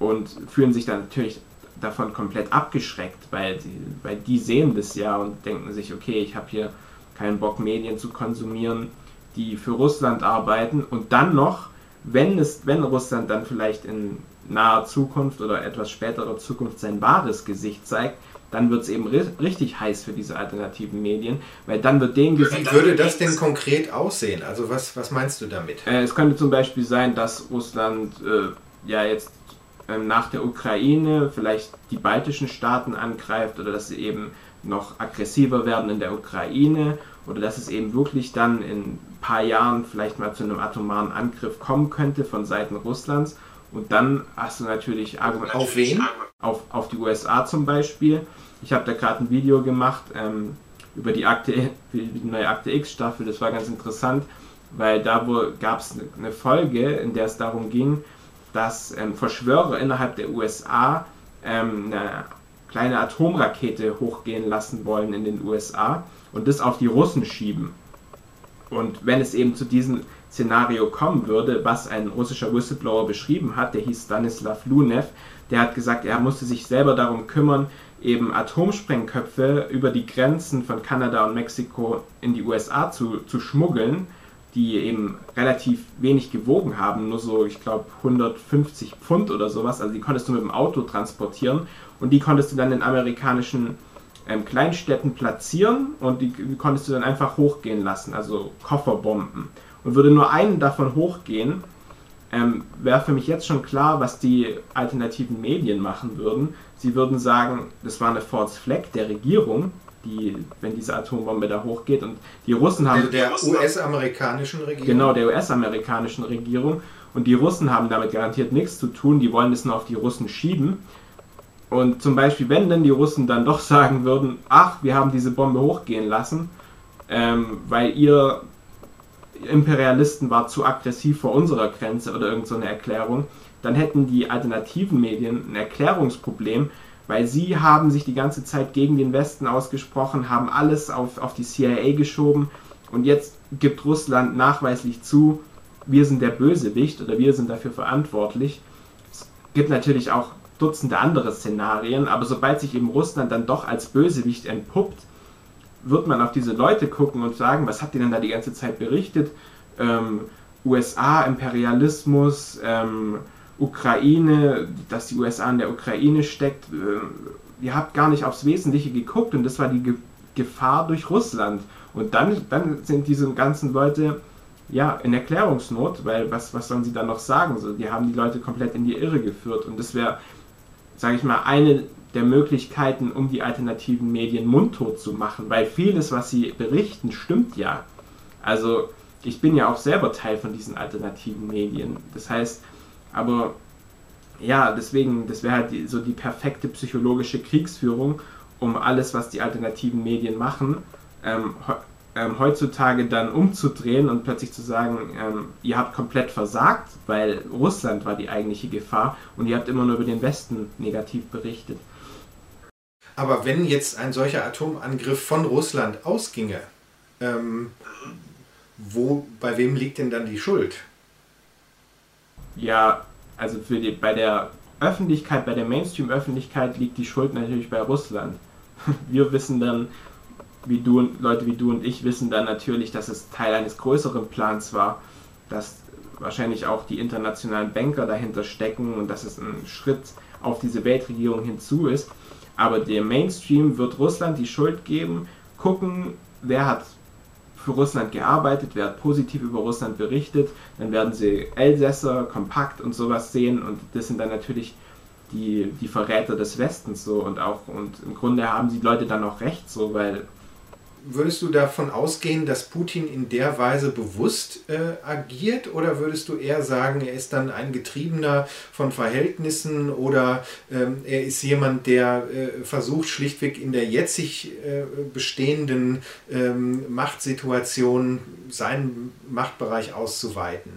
und fühlen sich dann natürlich davon komplett abgeschreckt, weil die, weil die sehen das ja und denken sich, okay, ich habe hier keinen Bock, Medien zu konsumieren, die für Russland arbeiten und dann noch, wenn es, wenn Russland dann vielleicht in naher Zukunft oder etwas späterer Zukunft sein wahres Gesicht zeigt, dann wird es eben richtig heiß für diese alternativen Medien, weil dann wird denen gesagt... Wie würde das denn konkret aussehen? Also was, was meinst du damit? Äh, es könnte zum Beispiel sein, dass Russland äh, ja jetzt äh, nach der Ukraine vielleicht die baltischen Staaten angreift oder dass sie eben noch aggressiver werden in der Ukraine oder dass es eben wirklich dann in ein paar Jahren vielleicht mal zu einem atomaren Angriff kommen könnte von Seiten Russlands. Und dann hast du natürlich Argumente. Auf wen? Auf, auf die USA zum Beispiel. Ich habe da gerade ein Video gemacht ähm, über die, Akte, die neue Akte X-Staffel. Das war ganz interessant, weil da gab es eine Folge, in der es darum ging, dass ähm, Verschwörer innerhalb der USA ähm, eine kleine Atomrakete hochgehen lassen wollen in den USA und das auf die Russen schieben. Und wenn es eben zu diesem Szenario kommen würde, was ein russischer Whistleblower beschrieben hat, der hieß Stanislav Lunev, der hat gesagt, er musste sich selber darum kümmern, eben Atomsprengköpfe über die Grenzen von Kanada und Mexiko in die USA zu, zu schmuggeln, die eben relativ wenig gewogen haben, nur so, ich glaube, 150 Pfund oder sowas. Also die konntest du mit dem Auto transportieren und die konntest du dann in amerikanischen ähm, Kleinstädten platzieren und die, die konntest du dann einfach hochgehen lassen, also Kofferbomben. Und würde nur einen davon hochgehen, ähm, wäre für mich jetzt schon klar, was die alternativen Medien machen würden. Sie würden sagen, das war eine False Flag der Regierung, die, wenn diese Atombombe da hochgeht. Und die Russen haben. Der, der US-amerikanischen Regierung. Genau, der US-amerikanischen Regierung. Und die Russen haben damit garantiert nichts zu tun, die wollen es nur auf die Russen schieben. Und zum Beispiel, wenn dann die Russen dann doch sagen würden, ach, wir haben diese Bombe hochgehen lassen, ähm, weil ihr Imperialisten war zu aggressiv vor unserer Grenze oder irgendeine so Erklärung, dann hätten die alternativen Medien ein Erklärungsproblem, weil sie haben sich die ganze Zeit gegen den Westen ausgesprochen, haben alles auf, auf die CIA geschoben und jetzt gibt Russland nachweislich zu, wir sind der Bösewicht oder wir sind dafür verantwortlich. Es gibt natürlich auch Dutzende andere Szenarien, aber sobald sich eben Russland dann doch als Bösewicht entpuppt, wird man auf diese Leute gucken und sagen, was habt ihr denn da die ganze Zeit berichtet? Ähm, USA, Imperialismus, ähm, Ukraine, dass die USA in der Ukraine steckt. Äh, ihr habt gar nicht aufs Wesentliche geguckt und das war die Ge Gefahr durch Russland. Und dann, dann sind diese ganzen Leute ja in Erklärungsnot, weil was, was sollen sie dann noch sagen? So, die haben die Leute komplett in die Irre geführt und das wäre, sage ich mal, eine der Möglichkeiten, um die alternativen Medien mundtot zu machen, weil vieles, was sie berichten, stimmt ja. Also ich bin ja auch selber Teil von diesen alternativen Medien. Das heißt, aber ja, deswegen, das wäre halt die, so die perfekte psychologische Kriegsführung, um alles, was die alternativen Medien machen, ähm, ähm, heutzutage dann umzudrehen und plötzlich zu sagen, ähm, ihr habt komplett versagt, weil Russland war die eigentliche Gefahr und ihr habt immer nur über den Westen negativ berichtet. Aber wenn jetzt ein solcher Atomangriff von Russland ausginge, ähm, wo, bei wem liegt denn dann die Schuld? Ja, also für die, bei der Öffentlichkeit, bei der Mainstream-Öffentlichkeit liegt die Schuld natürlich bei Russland. Wir wissen dann, wie du Leute wie du und ich wissen dann natürlich, dass es Teil eines größeren Plans war, dass wahrscheinlich auch die internationalen Banker dahinter stecken und dass es ein Schritt auf diese Weltregierung hinzu ist. Aber der Mainstream wird Russland die Schuld geben, gucken, wer hat für Russland gearbeitet, wer hat positiv über Russland berichtet, dann werden sie Elsässer, Kompakt und sowas sehen und das sind dann natürlich die, die Verräter des Westens so und auch und im Grunde haben die Leute dann auch recht so, weil würdest du davon ausgehen, dass Putin in der Weise bewusst äh, agiert oder würdest du eher sagen, er ist dann ein Getriebener von Verhältnissen oder ähm, er ist jemand, der äh, versucht schlichtweg in der jetzig äh, bestehenden ähm, Machtsituation seinen Machtbereich auszuweiten?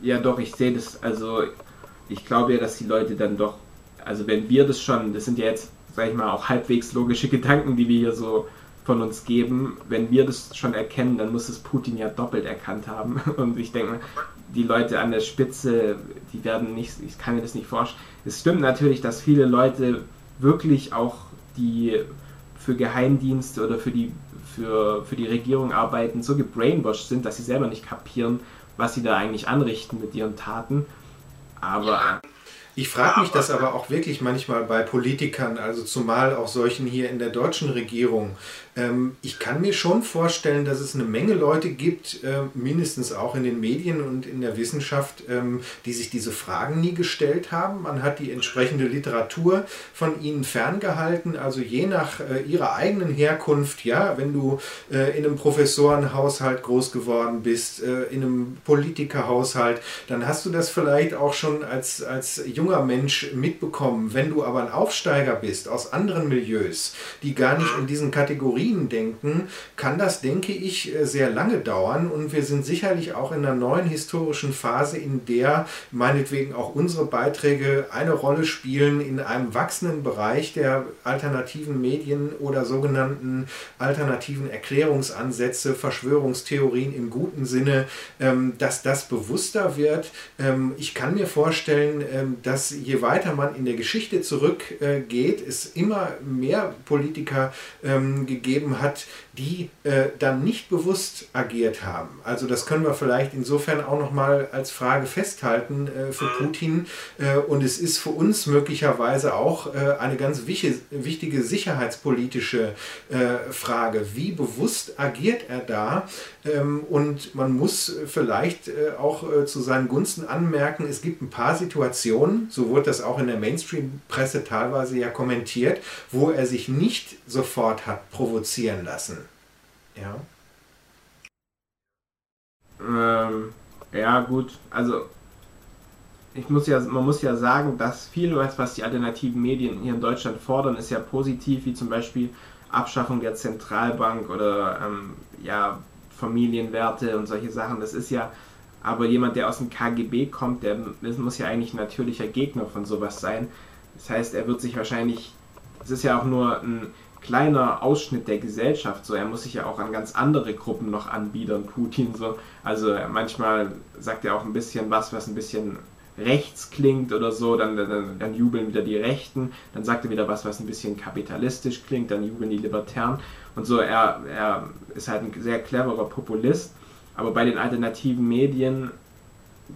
Ja, doch, ich sehe das, also ich glaube ja, dass die Leute dann doch, also wenn wir das schon, das sind ja jetzt sag ich mal, auch halbwegs logische Gedanken, die wir hier so von uns geben. Wenn wir das schon erkennen, dann muss es Putin ja doppelt erkannt haben. Und ich denke, die Leute an der Spitze, die werden nicht, ich kann mir das nicht vorstellen. Es stimmt natürlich, dass viele Leute wirklich auch die für Geheimdienste oder für die, für, für die Regierung arbeiten, so gebrainwashed sind, dass sie selber nicht kapieren, was sie da eigentlich anrichten mit ihren Taten. Aber ich frage mich das aber auch wirklich manchmal bei Politikern, also zumal auch solchen hier in der deutschen Regierung. Ähm, ich kann mir schon vorstellen, dass es eine Menge Leute gibt, äh, mindestens auch in den Medien und in der Wissenschaft, ähm, die sich diese Fragen nie gestellt haben. Man hat die entsprechende Literatur von ihnen ferngehalten. Also je nach äh, ihrer eigenen Herkunft, ja, wenn du äh, in einem Professorenhaushalt groß geworden bist, in einem Politikerhaushalt, dann hast du das vielleicht auch schon als, als junger Mensch mitbekommen. Wenn du aber ein Aufsteiger bist aus anderen Milieus, die gar nicht in diesen Kategorien Kategorien denken, kann das, denke ich, äh, sehr lange dauern und wir sind sicherlich auch in einer neuen historischen Phase, in der meinetwegen auch unsere Beiträge eine Rolle spielen in einem wachsenden Bereich der alternativen Medien oder sogenannten alternativen Erklärungsansätze, Verschwörungstheorien im guten Sinne, ähm, dass das bewusster wird. Ähm, ich kann mir vorstellen, ähm, dass je weiter man in der Geschichte zurückgeht, es immer mehr Politiker gegeben gegeben hat, die äh, dann nicht bewusst agiert haben. Also das können wir vielleicht insofern auch nochmal als Frage festhalten äh, für mhm. Putin. Äh, und es ist für uns möglicherweise auch äh, eine ganz wichtige, wichtige sicherheitspolitische äh, Frage. Wie bewusst agiert er da? Ähm, und man muss vielleicht äh, auch zu seinen Gunsten anmerken, es gibt ein paar Situationen, Situation, so wurde das auch in der Mainstream-Presse teilweise ja kommentiert, wo er sich nicht sofort hat provozieren lassen. Ja. Ähm, ja, gut. Also, ich muss ja, man muss ja sagen, dass viel, was die alternativen Medien hier in Deutschland fordern, ist ja positiv, wie zum Beispiel Abschaffung der Zentralbank oder ähm, ja, Familienwerte und solche Sachen. Das ist ja aber jemand, der aus dem KGB kommt, der muss ja eigentlich ein natürlicher Gegner von sowas sein. Das heißt, er wird sich wahrscheinlich, es ist ja auch nur ein kleiner Ausschnitt der Gesellschaft, so er muss sich ja auch an ganz andere Gruppen noch anbiedern, Putin so. Also manchmal sagt er auch ein bisschen was, was ein bisschen rechts klingt oder so, dann, dann, dann, jubeln wieder die Rechten, dann sagt er wieder was, was ein bisschen kapitalistisch klingt, dann jubeln die Libertären und so. Er, er ist halt ein sehr cleverer Populist, aber bei den alternativen Medien,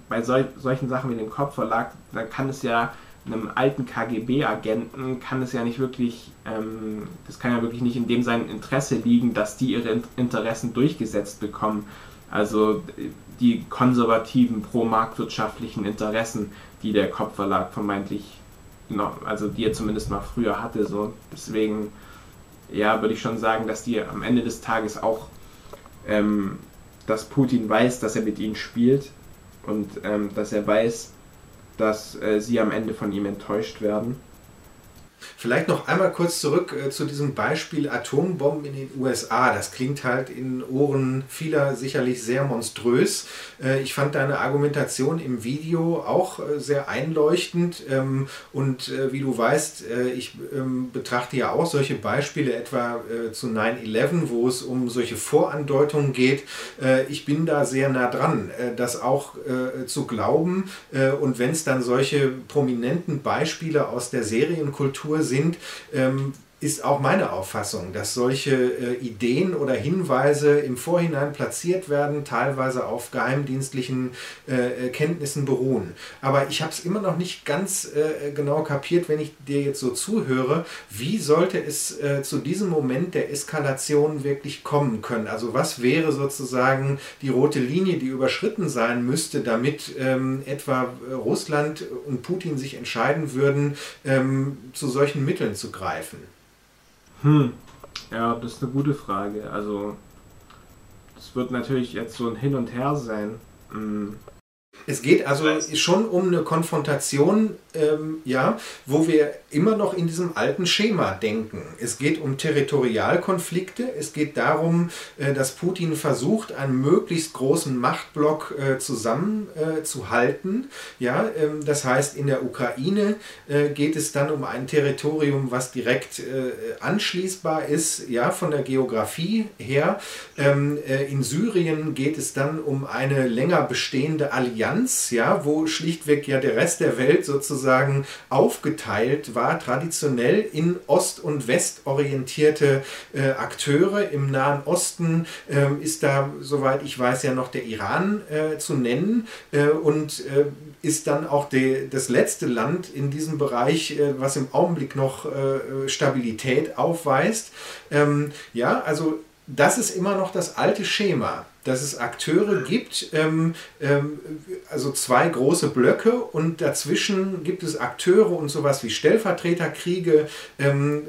bei sol solchen Sachen wie dem Kopfverlag, da kann es ja einem alten KGB-Agenten kann es ja nicht wirklich, ähm, das kann ja wirklich nicht in dem sein Interesse liegen, dass die ihre Interessen durchgesetzt bekommen. Also die konservativen pro-marktwirtschaftlichen Interessen, die der Kopfverlag vermeintlich noch, also die er zumindest mal früher hatte. So. Deswegen, ja, würde ich schon sagen, dass die am Ende des Tages auch, ähm, dass Putin weiß, dass er mit ihnen spielt und ähm, dass er weiß, dass äh, sie am Ende von ihm enttäuscht werden. Vielleicht noch einmal kurz zurück äh, zu diesem Beispiel Atombomben in den USA. Das klingt halt in Ohren vieler sicherlich sehr monströs. Äh, ich fand deine Argumentation im Video auch äh, sehr einleuchtend. Ähm, und wie du weißt, ich ähm, betrachte ja auch solche Beispiele etwa zu 9-11, wo es um solche Vorandeutungen geht. ich bin da sehr nah dran, das auch zu glauben. und wenn es dann solche prominenten Beispiele aus der Serienkultur sind, ähm, ist auch meine Auffassung, dass solche äh, Ideen oder Hinweise im Vorhinein platziert werden, teilweise auf geheimdienstlichen äh, Kenntnissen beruhen. Aber ich habe es immer noch nicht ganz äh, genau kapiert, wenn ich dir jetzt so zuhöre, wie sollte es äh, zu diesem Moment der Eskalation wirklich kommen können? Also was wäre sozusagen die rote Linie, die überschritten sein müsste, damit ähm, etwa Russland und Putin sich entscheiden würden, ähm, zu solchen Mitteln zu greifen? Hm, ja, das ist eine gute Frage. Also, es wird natürlich jetzt so ein Hin und Her sein. Hm. Es geht also schon um eine Konfrontation ähm, ja, wo wir immer noch in diesem alten Schema denken. Es geht um Territorialkonflikte, es geht darum, äh, dass Putin versucht, einen möglichst großen Machtblock äh, zusammenzuhalten. Äh, ja, ähm, das heißt, in der Ukraine äh, geht es dann um ein Territorium, was direkt äh, anschließbar ist, ja, von der Geografie her. Ähm, äh, in Syrien geht es dann um eine länger bestehende Allianz, ja, wo schlichtweg ja der Rest der Welt sozusagen sozusagen aufgeteilt war, traditionell in Ost- und West-orientierte äh, Akteure. Im Nahen Osten äh, ist da, soweit ich weiß, ja noch der Iran äh, zu nennen äh, und äh, ist dann auch de, das letzte Land in diesem Bereich, äh, was im Augenblick noch Stabilität aufweist. Ähm, ja, also das ist immer noch das alte Schema dass es Akteure gibt, ähm, ähm, also zwei große Blöcke und dazwischen gibt es Akteure und sowas wie Stellvertreterkriege, ähm,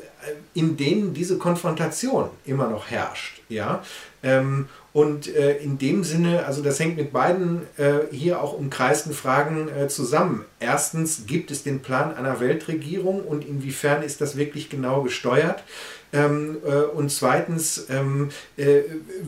in denen diese Konfrontation immer noch herrscht. Ja? Ähm, und äh, in dem Sinne, also das hängt mit beiden äh, hier auch umkreisten Fragen äh, zusammen. Erstens, gibt es den Plan einer Weltregierung und inwiefern ist das wirklich genau gesteuert? Ähm, äh, und zweitens, ähm, äh,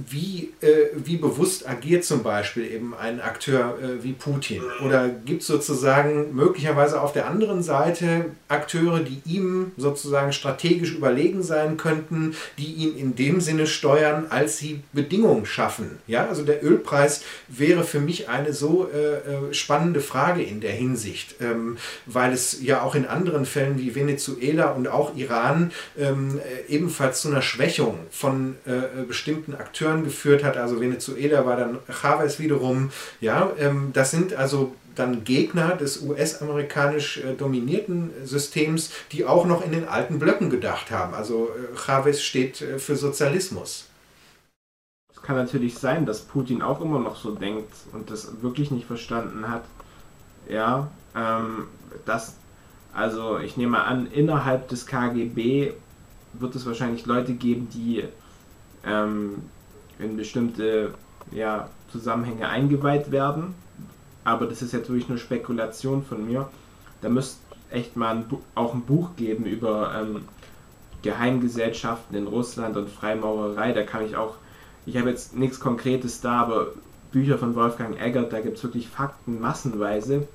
wie, äh, wie bewusst agiert zum Beispiel eben ein Akteur äh, wie Putin? Oder gibt es sozusagen möglicherweise auf der anderen Seite Akteure, die ihm sozusagen strategisch überlegen sein könnten, die ihn in dem Sinne steuern, als sie Bedingungen schaffen? Ja, also der Ölpreis wäre für mich eine so äh, äh, spannende Frage in der Hinsicht, ähm, weil es ja auch in anderen Fällen wie Venezuela und auch Iran ähm, ebenfalls zu einer Schwächung von äh, bestimmten Akteuren geführt hat. Also Venezuela war dann Chavez wiederum. Ja, ähm, das sind also dann Gegner des US-amerikanisch äh, dominierten Systems, die auch noch in den alten Blöcken gedacht haben. Also äh, Chavez steht äh, für Sozialismus. Es kann natürlich sein, dass Putin auch immer noch so denkt und das wirklich nicht verstanden hat. Ja, ähm, das, also ich nehme an, innerhalb des KGB wird es wahrscheinlich Leute geben, die ähm, in bestimmte ja, Zusammenhänge eingeweiht werden. Aber das ist jetzt wirklich nur Spekulation von mir. Da müsste echt mal ein auch ein Buch geben über ähm, Geheimgesellschaften in Russland und Freimaurerei. Da kann ich auch, ich habe jetzt nichts Konkretes da, aber Bücher von Wolfgang Eggert, da gibt es wirklich Fakten massenweise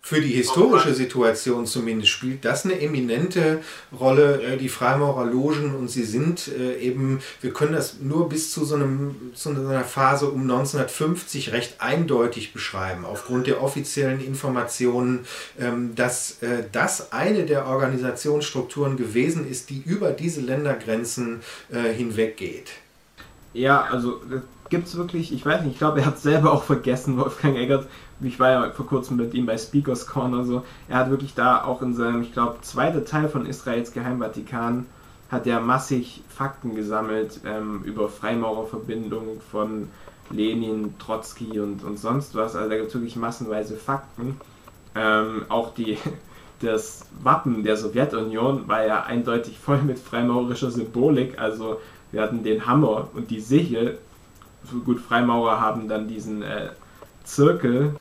für die historische Situation zumindest spielt das eine eminente Rolle, äh, die Freimaurerlogen. Und sie sind äh, eben, wir können das nur bis zu so, einem, zu einer Phase um 1950 recht eindeutig beschreiben, aufgrund der offiziellen Informationen, ähm, dass äh, das eine der Organisationsstrukturen gewesen ist, die über diese Ländergrenzen hinweggeht. Ja, also gibt es wirklich, ich weiß nicht, ich glaube, er hat selber auch vergessen, Wolfgang Eggert, ich war ja vor kurzem mit ihm bei Speakers Corner so, er hat wirklich da auch in seinem, ich glaube, zweiter Teil von Israels Geheimvatikan hat er massig Fakten gesammelt ähm, über Freimaurerverbindungen von Lenin, Trotzki und, und sonst was. Also da gibt es wirklich massenweise Fakten. Ähm, auch die, das Wappen der Sowjetunion war ja eindeutig voll mit freimaurerischer Symbolik. Also wir hatten den Hammer und die Sichel. Gut, Freimaurer haben dann diesen äh, Zirkel,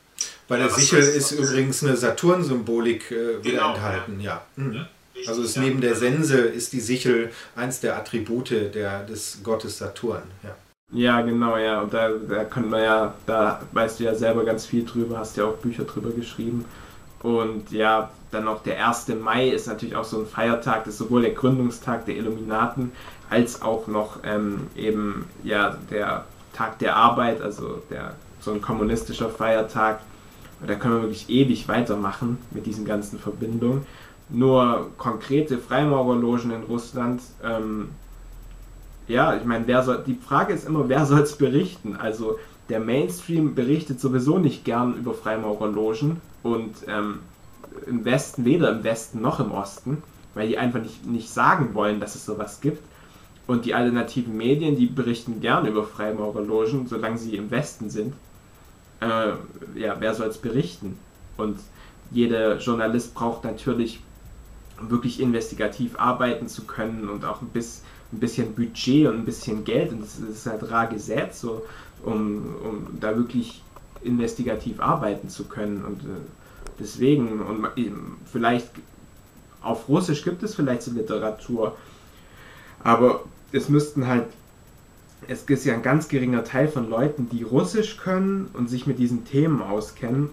bei der Sichel ist übrigens eine Saturn-Symbolik äh, wieder genau, enthalten, ja. Mhm. Also ist neben der Sense ist die Sichel eins der Attribute der, des Gottes Saturn, ja. Ja, genau, ja. Und da, da können wir ja, da weißt du ja selber ganz viel drüber, hast ja auch Bücher drüber geschrieben. Und ja, dann noch der 1. Mai ist natürlich auch so ein Feiertag, das ist sowohl der Gründungstag der Illuminaten als auch noch ähm, eben ja der Tag der Arbeit, also der so ein kommunistischer Feiertag. Da können wir wirklich ewig weitermachen mit diesen ganzen Verbindungen. Nur konkrete Freimaurerlogen in Russland, ähm, ja, ich meine, wer soll, die Frage ist immer, wer soll es berichten? Also der Mainstream berichtet sowieso nicht gern über Freimaurerlogen und ähm, im Westen, weder im Westen noch im Osten, weil die einfach nicht, nicht sagen wollen, dass es sowas gibt. Und die alternativen Medien, die berichten gern über Freimaurerlogen, solange sie im Westen sind äh, ja, wer soll es berichten? Und jeder Journalist braucht natürlich wirklich investigativ arbeiten zu können und auch ein, bis, ein bisschen Budget und ein bisschen Geld. Und das ist halt rar gesät, so, um, um da wirklich investigativ arbeiten zu können. Und äh, deswegen, und vielleicht auf Russisch gibt es vielleicht so Literatur, aber es müssten halt es ist ja ein ganz geringer Teil von Leuten, die Russisch können und sich mit diesen Themen auskennen.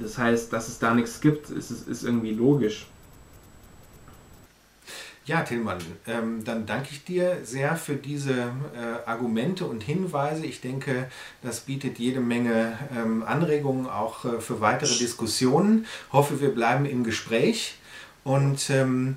Das heißt, dass es da nichts gibt, ist, ist irgendwie logisch. Ja, Tillmann, ähm, dann danke ich dir sehr für diese äh, Argumente und Hinweise. Ich denke, das bietet jede Menge ähm, Anregungen auch äh, für weitere Diskussionen. Hoffe, wir bleiben im Gespräch und ähm,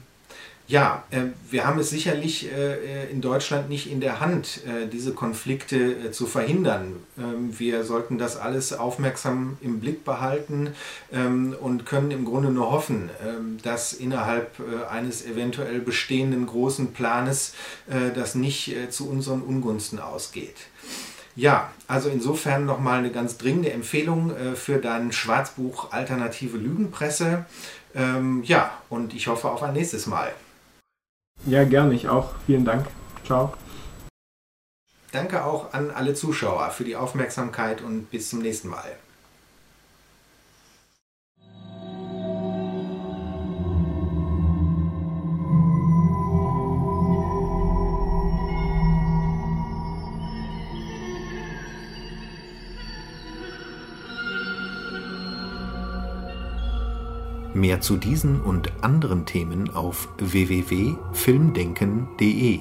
ja, äh, wir haben es sicherlich äh, in Deutschland nicht in der Hand, äh, diese Konflikte zu verhindern. Ähm, wir sollten das alles aufmerksam im Blick behalten ähm, und können im Grunde nur hoffen, ähm, dass innerhalb eines eventuell bestehenden großen Planes das nicht zu unseren Ungunsten ausgeht. Ja, also insofern nochmal eine ganz dringende Empfehlung für dein Schwarzbuch Alternative Lügenpresse. ja, und ich hoffe auf ein nächstes Mal. Ja, gerne, ich auch. Vielen Dank. Ciao. Danke auch an alle Zuschauer für die Aufmerksamkeit und bis zum nächsten Mal. Mehr zu diesen und anderen Themen auf www.filmdenken.de